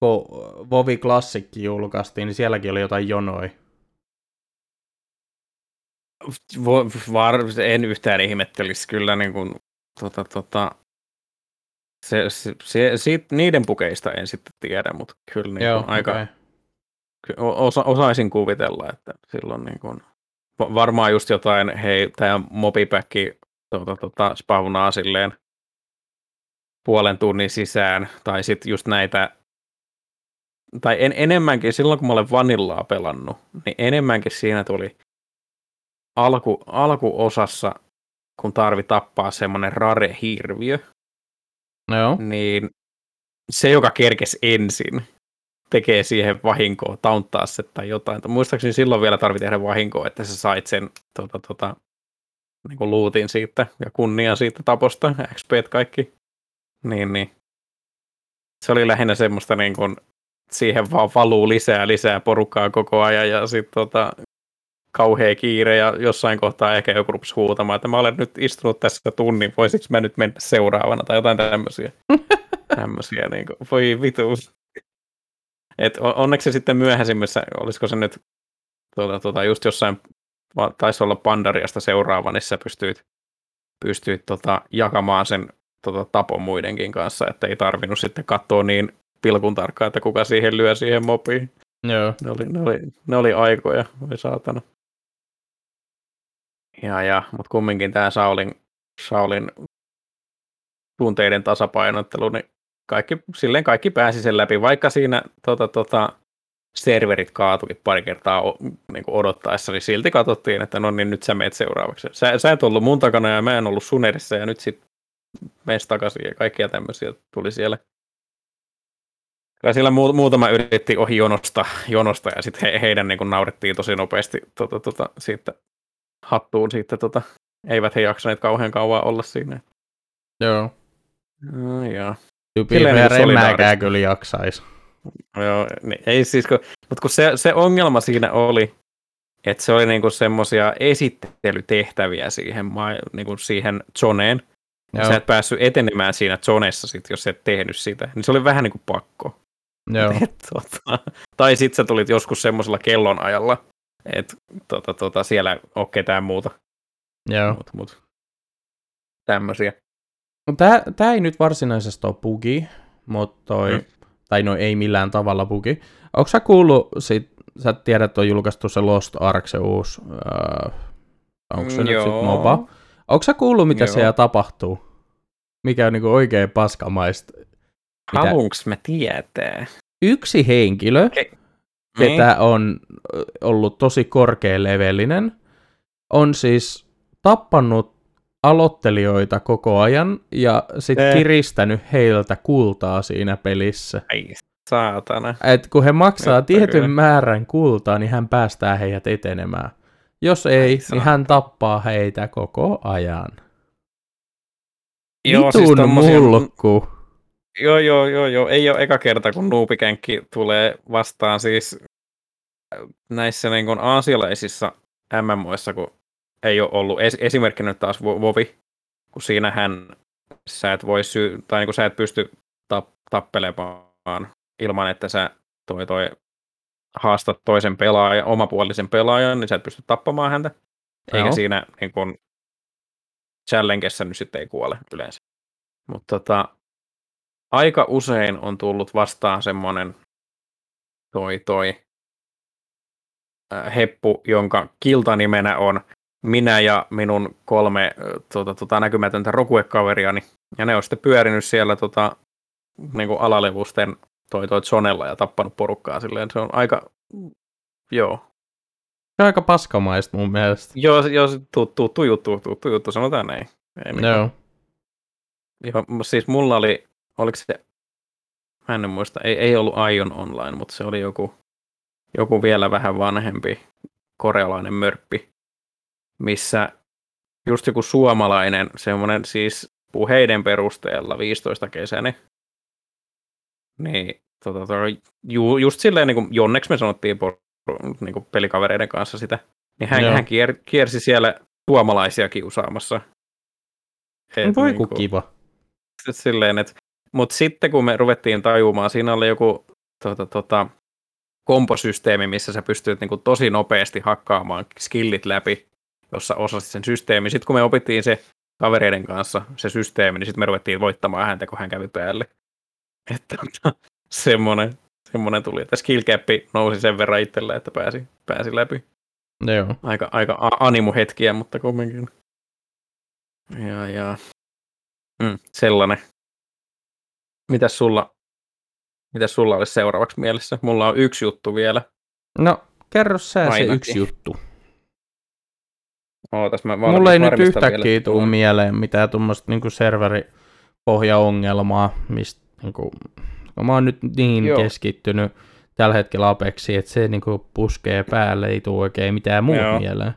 kun Vovi Klassikki julkaistiin, niin sielläkin oli jotain jonoja. Vo- Var, en yhtään ihmettelisi kyllä niin kuin, tota, tota, se, se, se, siitä, niiden pukeista en sitten tiedä, mutta kyllä niin Joo, kuin, aika, osa, osaisin kuvitella, että silloin niin kuin, va- varmaan just jotain, hei, tämä mobipäkki tota, tota, spawnaa silleen puolen tunnin sisään, tai sitten just näitä, tai en, enemmänkin, silloin kun mä olen vanillaa pelannut, niin enemmänkin siinä tuli alku, alkuosassa, kun tarvi tappaa semmoinen rare-hirviö, Joo. niin se, joka kerkes ensin, tekee siihen vahinkoa, taunttaa se tai jotain. Tai muistaakseni silloin vielä tarvii tehdä vahinkoa, että sä sait sen tota, tota, niin kuin luutin siitä ja kunnia siitä taposta, XP kaikki. Niin, niin. Se oli lähinnä semmoista niin kuin, siihen vaan valuu lisää lisää porukkaa koko ajan ja sitten tota, kauhea kiire ja jossain kohtaa ehkä joku rupesi huutamaan, että mä olen nyt istunut tässä tunnin, voisiko mä nyt mennä seuraavana tai jotain tämmöisiä. tämmöisiä niin kuin, voi vituus. Et on- onneksi sitten myöhäisimmässä, olisiko se nyt tuota, tuota, just jossain, taisi olla Pandariasta seuraava, niin sä pystyit, pystyit tota, jakamaan sen tota, tapon muidenkin kanssa, että ei tarvinnut sitten katsoa niin pilkun tarkkaan, että kuka siihen lyö siihen mopiin. Joo. Ne oli, ne oli, ne oli aikoja, voi saatana. Ja, ja, mutta kumminkin tämä Saulin, Saulin tunteiden tasapainottelu, niin kaikki, silleen kaikki pääsi sen läpi, vaikka siinä tota, tota, serverit kaatuikin pari kertaa o, niin odottaessa, niin silti katsottiin, että no niin, nyt sä meet seuraavaksi. Sä, sä et ollut mun takana ja mä en ollut sun edessä ja nyt sit mees takaisin ja kaikkia tämmöisiä tuli siellä. Kyllä siellä muu- muutama yritti ohi jonosta, jonosta ja sitten he, heidän niin kuin naurettiin tosi nopeasti tota, tota, siitä hattuun. Siitä, tota, eivät he jaksaneet kauhean kauan olla siinä. Joo. No, joo. Niinku en mäkään kyllä jaksais. Joo, niin, ei siis, kun, mutta kun se, se ongelma siinä oli, että se oli niinku semmoisia esittelytehtäviä siihen, niinku siihen zoneen. Ja Joo. sä et päässyt etenemään siinä zonessa, sit, jos et tehnyt sitä. Niin se oli vähän niin kuin pakko. Joo. Et, tota, tai sitten sä tulit joskus semmoisella kellonajalla, että tota, tota, siellä on ketään muuta. Joo. Mut, mut, tämmöisiä. Tää, tää ei nyt varsinaisesti ole bugi, mutta toi, Mm. tai no ei millään tavalla bugi. Onko sä kuullut sit, sä tiedät, että on julkaistu se Lost Ark, se uusi, äh, onko se Mm, nyt joo. sit MOBA? Onko sä kuullut, mitä Joo. siellä tapahtuu? Mikä on niinku oikein paskamaista? Mitä? Haluanks mä tietää? Yksi henkilö, Niin. ketä on ollut tosi korkealevelinen, on siis tappanut aloittelijoita koko ajan ja sitten Eh. kiristänyt heiltä kultaa siinä pelissä. Ai saatana. Et kun he maksaa Että tietyn kyllä. määrän kultaa, niin hän päästää heidät etenemään. Jos ei, niin saatana. hän tappaa heitä koko ajan. Joo, Vitun siis tommosia- mulkku. Joo, joo, joo, joo. Ei ole eka kerta, kun nuupikänkki tulee vastaan siis äh, näissä niin kuin aasialaisissa MMOissa, kun ei ole ollut. Es- esimerkkinä nyt taas Vo- Vovi, kun siinähän sä et voi sy- tai niin kuin sä et pysty tap- tappelemaan ilman, että sä toi, toi haastat toisen pelaajan, omapuolisen pelaajan, niin sä et pysty tappamaan häntä. Eikä Joo. siinä niin kuin, challengessa nyt sitten ei kuole yleensä. Mutta tota, aika usein on tullut vastaan semmoinen toi toi äh, heppu, jonka kiltanimenä on minä ja minun kolme äh, tota, tota, näkymätöntä rokuekaveriani. Ja ne on sitten pyörinyt siellä tota, niin kuin alalevusten toi toi zonella ja tappanut porukkaa silleen. Se on aika, joo. Se on aika paskamaista mun mielestä. Joo, joo se tu- tuttu juttu, tuttu juttu, sanotaan näin. Ei Joo. Joo, mu- siis mulla oli, oliko se, mä en muista, ei, ei ollut Ion Online, mutta se oli joku, joku vielä vähän vanhempi korealainen mörppi, missä just joku suomalainen, semmoinen siis puheiden perusteella 15 kesäinen, niin tota, toi, ju, just silleen niin kuin jonneksi me sanottiin por, niin kuin pelikavereiden kanssa sitä, niin hän, Joo. hän kier, kiersi siellä suomalaisia kiusaamassa. Et Voi niinku- kun kiva. sit silleen, että, mutta sitten kun me ruvettiin tajumaan, siinä oli joku tota, tota, komposysteemi, missä sä pystyt niin kuin, tosi nopeasti hakkaamaan skillit läpi, jossa osasit sen systeemin. Sitten kun me opittiin se kavereiden kanssa, se systeemi, niin sitten me ruvettiin voittamaan häntä, kun hän kävi päälle. Että tota, semmoinen, semmoinen tuli, että skill cap nousi sen verran itselle, että pääsi, pääsi läpi. Joo. Aika, aika animu-hetkiä, mutta kumminkin. Ja, ja. Mm, sellainen. Mitäs sulla, mitäs sulla olisi seuraavaksi mielessä? Mulla on yksi juttu vielä. No, kerro sä se Ainakin. yksi juttu. Ootas, mä Mulla ei nyt yhtäkkiä tule mieleen mitään tuommoista niinku serveripohjaongelmaa, mistä niinku, kun mä oon nyt niin Joo. Keskittynyt tällä hetkellä Apexiin, että se niinku puskee päälle, ei tule oikein mitään muuta Joo. mieleen.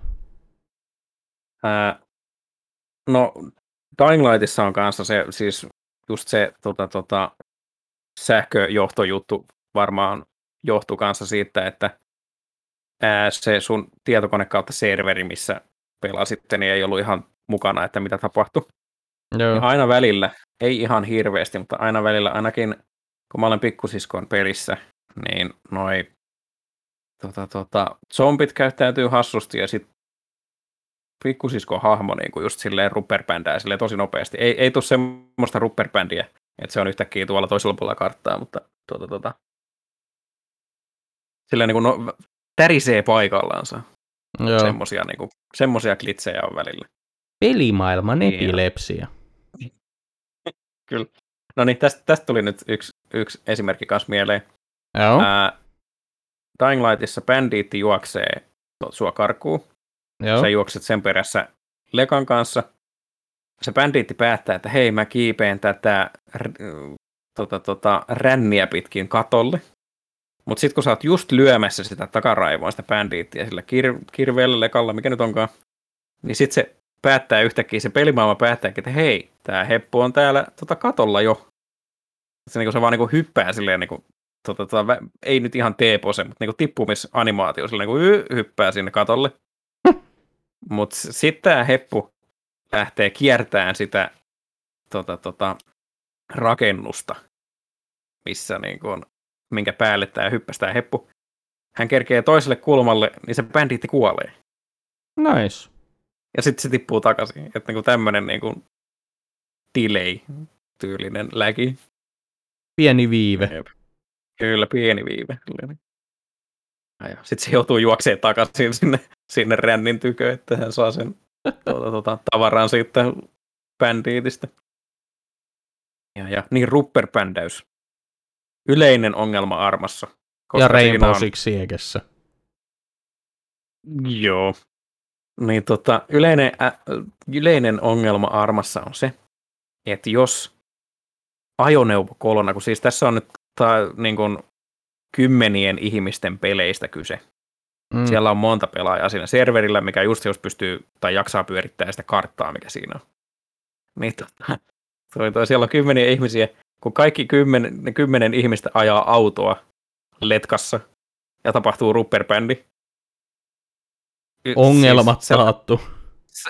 Ää, no, Dying Lightissa on kanssa se, siis just se tota, tota, sähköjohtojuttu varmaan johtuu kanssa siitä, että ää, se sun tietokone kautta serveri, missä pelasitte, niin ei ollut ihan mukana, että mitä tapahtui. Joo. Ja aina välillä, ei ihan hirveästi, mutta aina välillä ainakin, kun mä olen pikkusiskon pelissä, niin noi tota, tota, zombit käyttäytyy hassusti ja sitten pikkusiskon hahmo niin kuin just silleen rubberbändää silleen tosi nopeasti. Ei, ei tule semmoista rubberbändiä, että se on yhtäkkiä tuolla toisella puolella karttaa, mutta tota, tota, silleen niin kuin no, tärisee paikallaansa. Joo. Semmosia, niin kuin, semmosia klitsejä on välillä. Pelimaailman Niin. epilepsia. Kyllä. No niin, tästä, tästä tuli nyt yksi, yksi esimerkki kanssa mieleen. Joo. Ää, Dying Lightissa bändiitti juoksee sua karkuun. Joo. Sä juokset sen perässä lekan kanssa. Se bändiitti päättää, että hei, mä kiipeen tätä tota, tota, ränniä pitkin katolle. Mutta sitten kun sä oot just lyömässä sitä takaraivoa, sitä bändiittiä sillä kir- kirveellä lekalla, mikä nyt onkaan, niin sitten se päättää yhtäkkiä, se pelimaailma päättää, että hei, tämä heppu on täällä tota, katolla jo. Se, niin se vaan niin hyppää silleen, niin kuin, tota, tota, ei nyt ihan T-pose, mutta niin tippumisanimaatio, silleen niin kuin hyppää sinne katolle. Mutta sitten tämä heppu lähtee kiertämään sitä tota, tota, rakennusta, missä niin kuin, minkä päälle tämä hyppäsi tämä heppu. Hän kerkee toiselle kulmalle, niin se bändiitti kuolee. Nice. Ja sitten se tippuu takaisin. Että niin tämmöinen niin kuin, delay tyylinen läki. Pieni viive. Jep. Kyllä, pieni viive. Sitten se joutuu juoksemaan takaisin sinne, sinne rännin tykö, että hän saa sen tuota, tuota, tavaran siitä bändiitistä. Ja, ja niin rupperbändäys. Yleinen ongelma armassa. ja Rainbow on... Six Siegessä. Joo. Niin tota, yleinen, ä, yleinen ongelma armassa on se, että jos ajoneuvokolona, kun siis tässä on nyt ta, niin kuin kymmenien ihmisten peleistä kyse. Mm. Siellä on monta pelaajaa siinä serverillä, mikä just jos pystyy tai jaksaa pyörittää sitä karttaa, mikä siinä on. Niin tota, toi, toi, siellä on kymmeniä ihmisiä, kun kaikki kymmen, ne kymmenen ihmistä ajaa autoa letkassa ja tapahtuu rupperbändi. Ongelmat siis, saattu. Sä,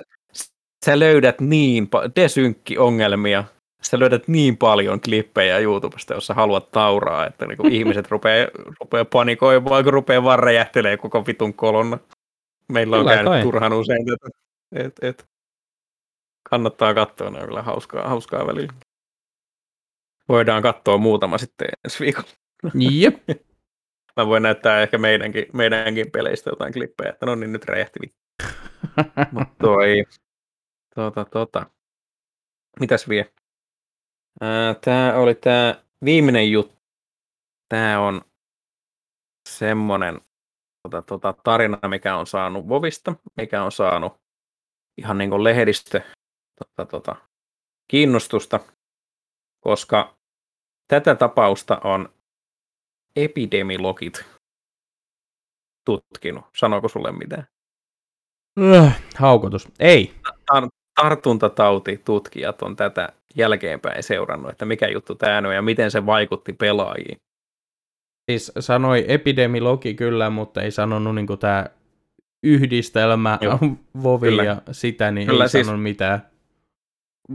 sä löydät niin desynkki-ongelmia sä löydät niin paljon klippejä YouTubesta, jos sä haluat tauraa, että niin ihmiset rupeaa, rupeaa panikoimaan, kun rupeaa vaan räjähtelee koko vitun kolonna. Meillä on kyllä käynyt kai. turhan usein tätä. Et, et. Kannattaa katsoa, ne on kyllä hauskaa, hauskaa välillä. Voidaan katsoa muutama sitten ensi viikolla. Jep. Mä voin näyttää ehkä meidänkin, meidänkin peleistä jotain klippejä, että no niin nyt räjähti. Mutta toi, tota, tota. Mitäs vie? Tämä oli tämä viimeinen juttu. Tämä on semmoinen tota, tota, tarina, mikä on saanut Vovista, mikä on saanut ihan niin kuin lehdistö tota, tota, kiinnostusta, koska tätä tapausta on epidemilogit tutkinut. Sanooko sulle mitään? Äh, haukotus. Ei. Tartuntatautitutkijat on tätä jälkeenpäin seurannut, että mikä juttu tämä on ja miten se vaikutti pelaajiin. Siis sanoi epidemilogi kyllä, mutta ei sanonut niin tämä yhdistelmä Vovi kyllä. ja sitä, niin kyllä, ei siis, sanonut mitään.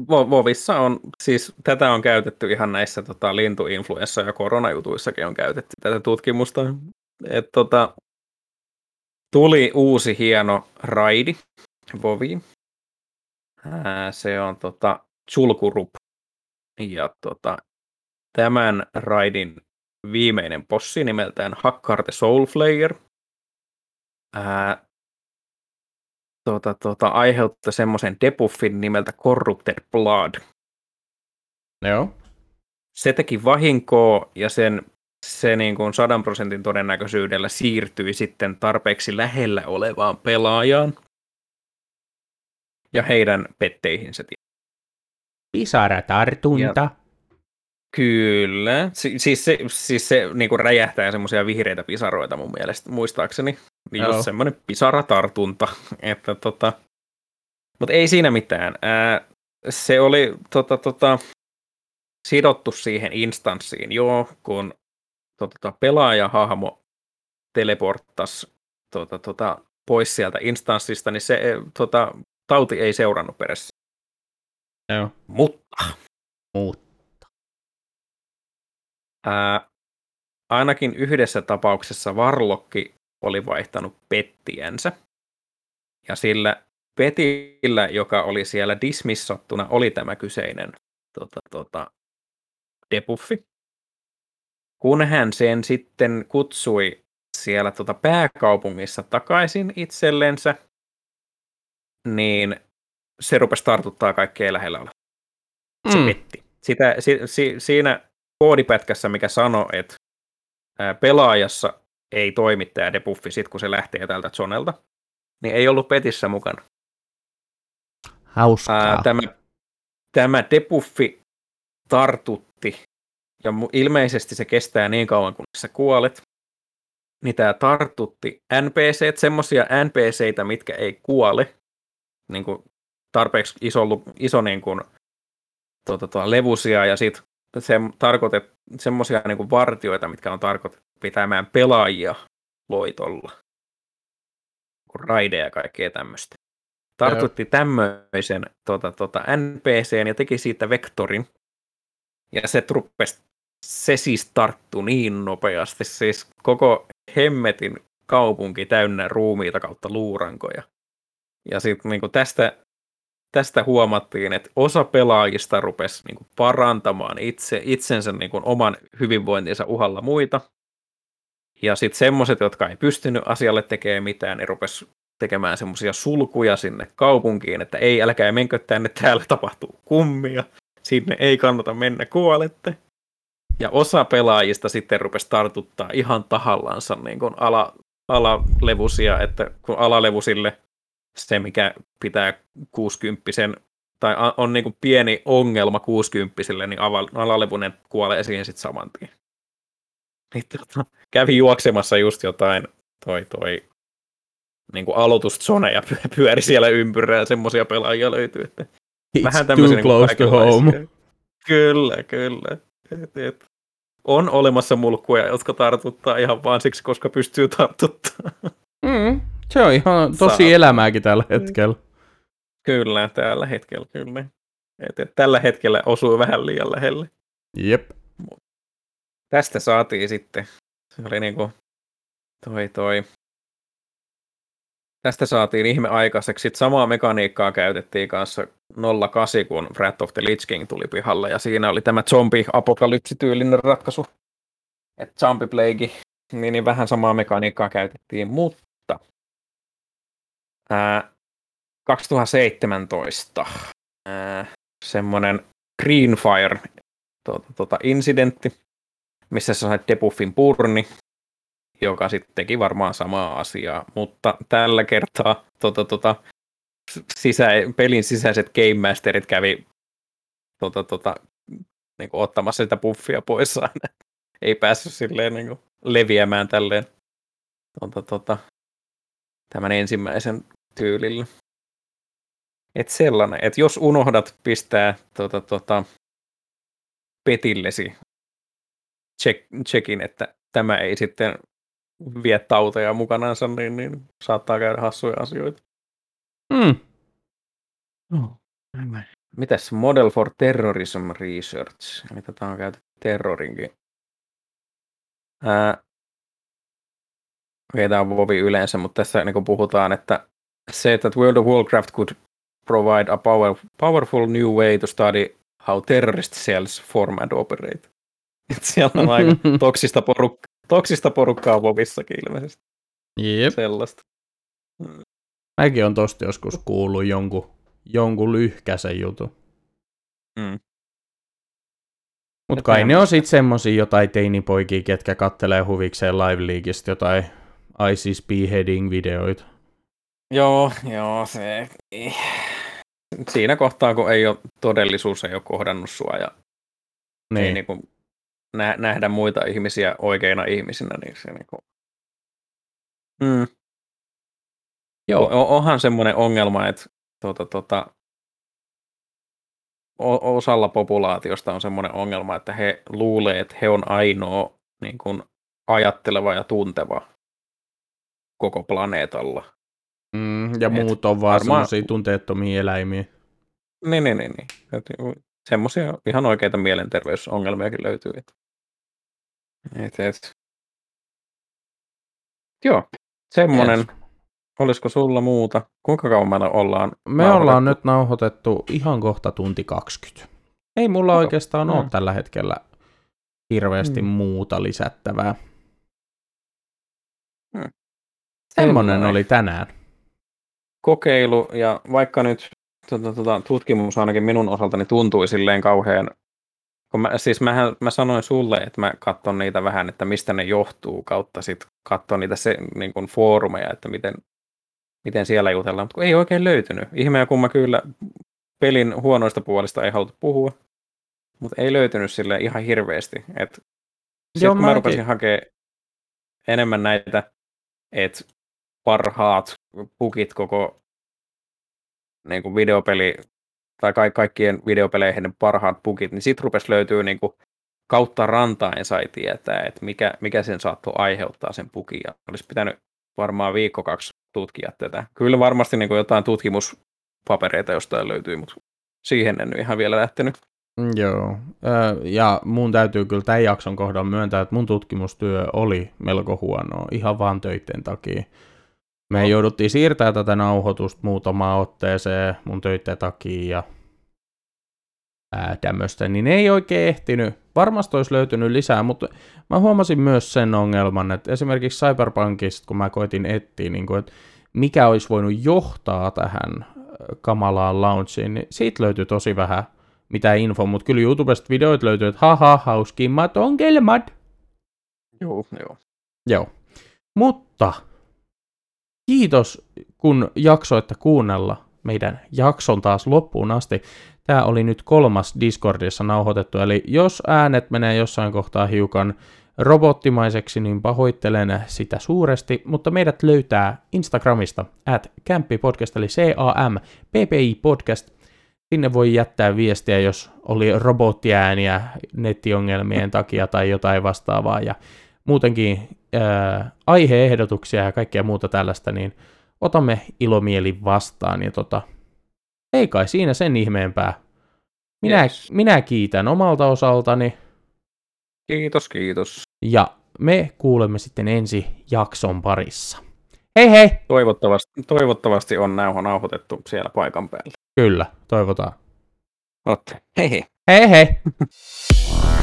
Vovissa on, siis tätä on käytetty ihan näissä tota, lintuinfluenssa- ja koronajutuissakin on käytetty tätä tutkimusta. Et, tota, tuli uusi hieno raidi Voviin, Ää, se on tota, Chulkurup. Ja tota, tämän raidin viimeinen possi nimeltään Hakkar the Soulflayer ää, tota, tota, aiheuttaa semmoisen debuffin nimeltä Corrupted Blood. Joo. Se teki vahinkoa ja sen se niin kuin 100 prosentin todennäköisyydellä siirtyi sitten tarpeeksi lähellä olevaan pelaajaan ja heidän petteihinsä. Pisaratartunta. Ja, kyllä. Si- siis se, siis se niin kuin räjähtää semmoisia vihreitä pisaroita mun mielestä, muistaakseni. Niin just semmoinen pisaratartunta. Että tota... Mutta ei siinä mitään. Ää, se oli tota, tota, sidottu siihen instanssiin, joo, kun tota, tota, pelaajahahmo teleporttas tota, tota, pois sieltä instanssista, niin se tota, tauti ei seurannut perässä. Joo. Mutta. Mutta. Ää, ainakin yhdessä tapauksessa Varlokki oli vaihtanut pettiänsä. Ja sillä petillä, joka oli siellä dismissottuna, oli tämä kyseinen tota, tota, debuffi. Kun hän sen sitten kutsui siellä tota pääkaupungissa takaisin itsellensä, niin se rupesi tartuttaa kaikkea lähellä olevaa. Se mm. petti. Sitä, si, si, siinä koodipätkässä, mikä sanoi, että pelaajassa ei toimi tämä debuffi sit, kun se lähtee tältä zonelta, niin ei ollut petissä mukana. Hauskaa. Ää, tämä, tämä debuffi tartutti, ja ilmeisesti se kestää niin kauan, kun sä kuolet, niin tämä tartutti NPC, semmoisia NPCitä, mitkä ei kuole, niin kuin tarpeeksi iso, iso niin kuin, tuota, tuota, levusia ja sitten se tarkoitet, semmoisia niin vartioita, mitkä on tarkoitettu pitämään pelaajia loitolla. Raideja ja kaikkea tämmöistä. Tartutti tämmöisen tota, tota, NPCn ja teki siitä vektorin. Ja se rupesi, se siis tarttu niin nopeasti, siis koko hemmetin kaupunki täynnä ruumiita kautta luurankoja. Ja sitten niin tästä tästä huomattiin, että osa pelaajista rupesi niin kuin parantamaan itse, itsensä niin kuin oman hyvinvointinsa uhalla muita. Ja sitten semmoiset, jotka ei pystynyt asialle tekemään mitään, ne rupesi tekemään semmoisia sulkuja sinne kaupunkiin, että ei, älkää menkö tänne, täällä tapahtuu kummia, sinne ei kannata mennä, kuolette. Ja osa pelaajista sitten rupesi tartuttaa ihan tahallansa niin kuin ala, alalevusia, että kun alalevusille se, mikä pitää 60 tai on niin kuin pieni ongelma 60 niin alalevunen kuolee siihen sitten saman tien. Niin, tota, kävi juoksemassa just jotain toi, toi niin kuin aloituszoneja pyöri siellä ympyrää ja semmoisia pelaajia löytyy. Että It's vähän too niin close to home. Kyllä, kyllä. Et, et. On olemassa mulkkuja, jotka tartuttaa ihan vaan siksi, koska pystyy tartuttaa. Mm, se on ihan tosi Saa. elämääkin tällä hetkellä. Kyllä, tällä hetkellä kyllä. Et, et, tällä hetkellä osuu vähän liian lähelle. Jep. Tästä saatiin sitten, se oli niinku toi toi Tästä saatiin ihme aikaiseksi. Sitten samaa mekaniikkaa käytettiin kanssa 08, kun Wrath of the Lich King tuli pihalle, ja siinä oli tämä zombie-apokalypsityylinen ratkaisu. Että zombie plague, niin, niin vähän samaa mekaniikkaa käytettiin, mutta ää, 2017 ää, semmoinen Greenfire tuota, tuota, incidentti, missä sä sait debuffin purni, joka sitten teki varmaan samaa asiaa, mutta tällä kertaa tota, tota, sisä, pelin sisäiset game masterit kävi tota, tota, niin kuin ottamassa sitä buffia poissaan. Ei päässyt silleen niin kuin leviämään tälleen tota, tota, tämän ensimmäisen tyylillä. Et sellainen, että jos unohdat pistää tota, tota, petillesi check, checkin, että tämä ei sitten vie tauteja mukanansa, niin, niin saattaa käydä hassuja asioita. Mm. Oh. Mitäs Model for Terrorism Research? Eli tätä on käytetty terrorinkin. Ää, tämä on Vovi yleensä, mutta tässä niin puhutaan, että se, että World of Warcraft could provide a power, powerful new way to study how terrorist cells form and operate. Et siellä on aika toksista, poruk- toksista porukkaa Vovissakin ilmeisesti. Jep. Sellaista. Mäkin on tosta joskus kuullut jonkun, jonkun lyhkäisen jutun. Mm. Mutta kai ne on sitten semmosia jotain teinipoikia, ketkä kattelee huvikseen Live Leagueista jotain ISIS beheading-videoita. Joo, joo, se... Siinä kohtaa, kun ei ole todellisuus ei ole kohdannut sua ja niin. ei niin kuin nähdä muita ihmisiä oikeina ihmisinä, niin se niin kuin... mm. Joo. O- onhan semmoinen ongelma, että tuota, tuota, osalla populaatiosta on semmoinen ongelma, että he luulee, että he on ainoa niin kuin, ajatteleva ja tunteva koko planeetalla. Mm, ja Et muut on vaan varmaan... semmoisia tunteettomia eläimiä. Niin, niin, niin. niin. Semmoisia ihan oikeita mielenterveysongelmiakin löytyy. Et, et. Joo, semmonen. Yes. Olisiko sulla muuta? Kuinka kauan me ollaan Me ollaan nyt nauhoitettu ihan kohta tunti 20. Ei mulla no, oikeastaan no. ole tällä hetkellä hirveästi hmm. muuta lisättävää. Hmm. Semmonen oli tänään. Kokeilu, ja vaikka nyt tuota, tuota, tutkimus ainakin minun osaltani tuntui silleen kauhean kun mä, siis mähän, mä sanoin sulle, että mä katson niitä vähän, että mistä ne johtuu, kautta sitten katson niitä se, niin kuin foorumeja, että miten, miten siellä jutellaan, mutta ei oikein löytynyt. Ihmeä kun mä kyllä pelin huonoista puolista ei haluttu puhua, mutta ei löytynyt sille ihan hirveästi. Että Joo, kun mä rupesin hakemaan enemmän näitä, että parhaat pukit koko niin kuin videopeli tai ka- kaikkien videopeleihin parhaat bugit, niin sitten rupesi löytyy niin kuin kautta rantain sai tietää, että mikä, mikä sen saattoi aiheuttaa sen. Ja olisi pitänyt varmaan viikko kaksi tutkia tätä. Kyllä varmasti niin kuin jotain tutkimuspapereita jostain löytyy, mutta siihen en ihan vielä lähtenyt. Mm, joo, ja mun täytyy kyllä tämän jakson kohdalla myöntää, että mun tutkimustyö oli melko huonoa, ihan vaan töiden takia. Me jouduttiin siirtää tätä nauhoitusta muutamaan otteeseen mun töiden takia ja ää, tämmöistä, niin ei oikein ehtinyt. Varmasti olisi löytynyt lisää, mutta mä huomasin myös sen ongelman, että esimerkiksi Cyberpunkista, kun mä koitin etsiä, niin kuin, että mikä olisi voinut johtaa tähän kamalaan launchiin, niin siitä löytyi tosi vähän mitä info, mutta kyllä YouTubesta videoita löytyy, että haha, hauskimmat ongelmat. Joo, joo. Joo. Mutta kiitos, kun jaksoitte kuunnella meidän jakson taas loppuun asti. Tämä oli nyt kolmas Discordissa nauhoitettu, eli jos äänet menee jossain kohtaa hiukan robottimaiseksi, niin pahoittelen sitä suuresti, mutta meidät löytää Instagramista at Podcast, eli C-A-M-P-P-I podcast. Sinne voi jättää viestiä, jos oli robottiääniä nettiongelmien takia tai jotain vastaavaa, ja muutenkin ää, aiheehdotuksia ja kaikkea muuta tällaista, niin otamme ilomieli vastaan. Ja tota, ei kai siinä sen ihmeempää. Minä, yes. minä kiitän omalta osaltani. Kiitos, kiitos. Ja me kuulemme sitten ensi jakson parissa. Hei hei! Toivottavasti, toivottavasti on nauho nauhoitettu siellä paikan päällä. Kyllä, toivotaan. Otte. Hei hei. Hei hei!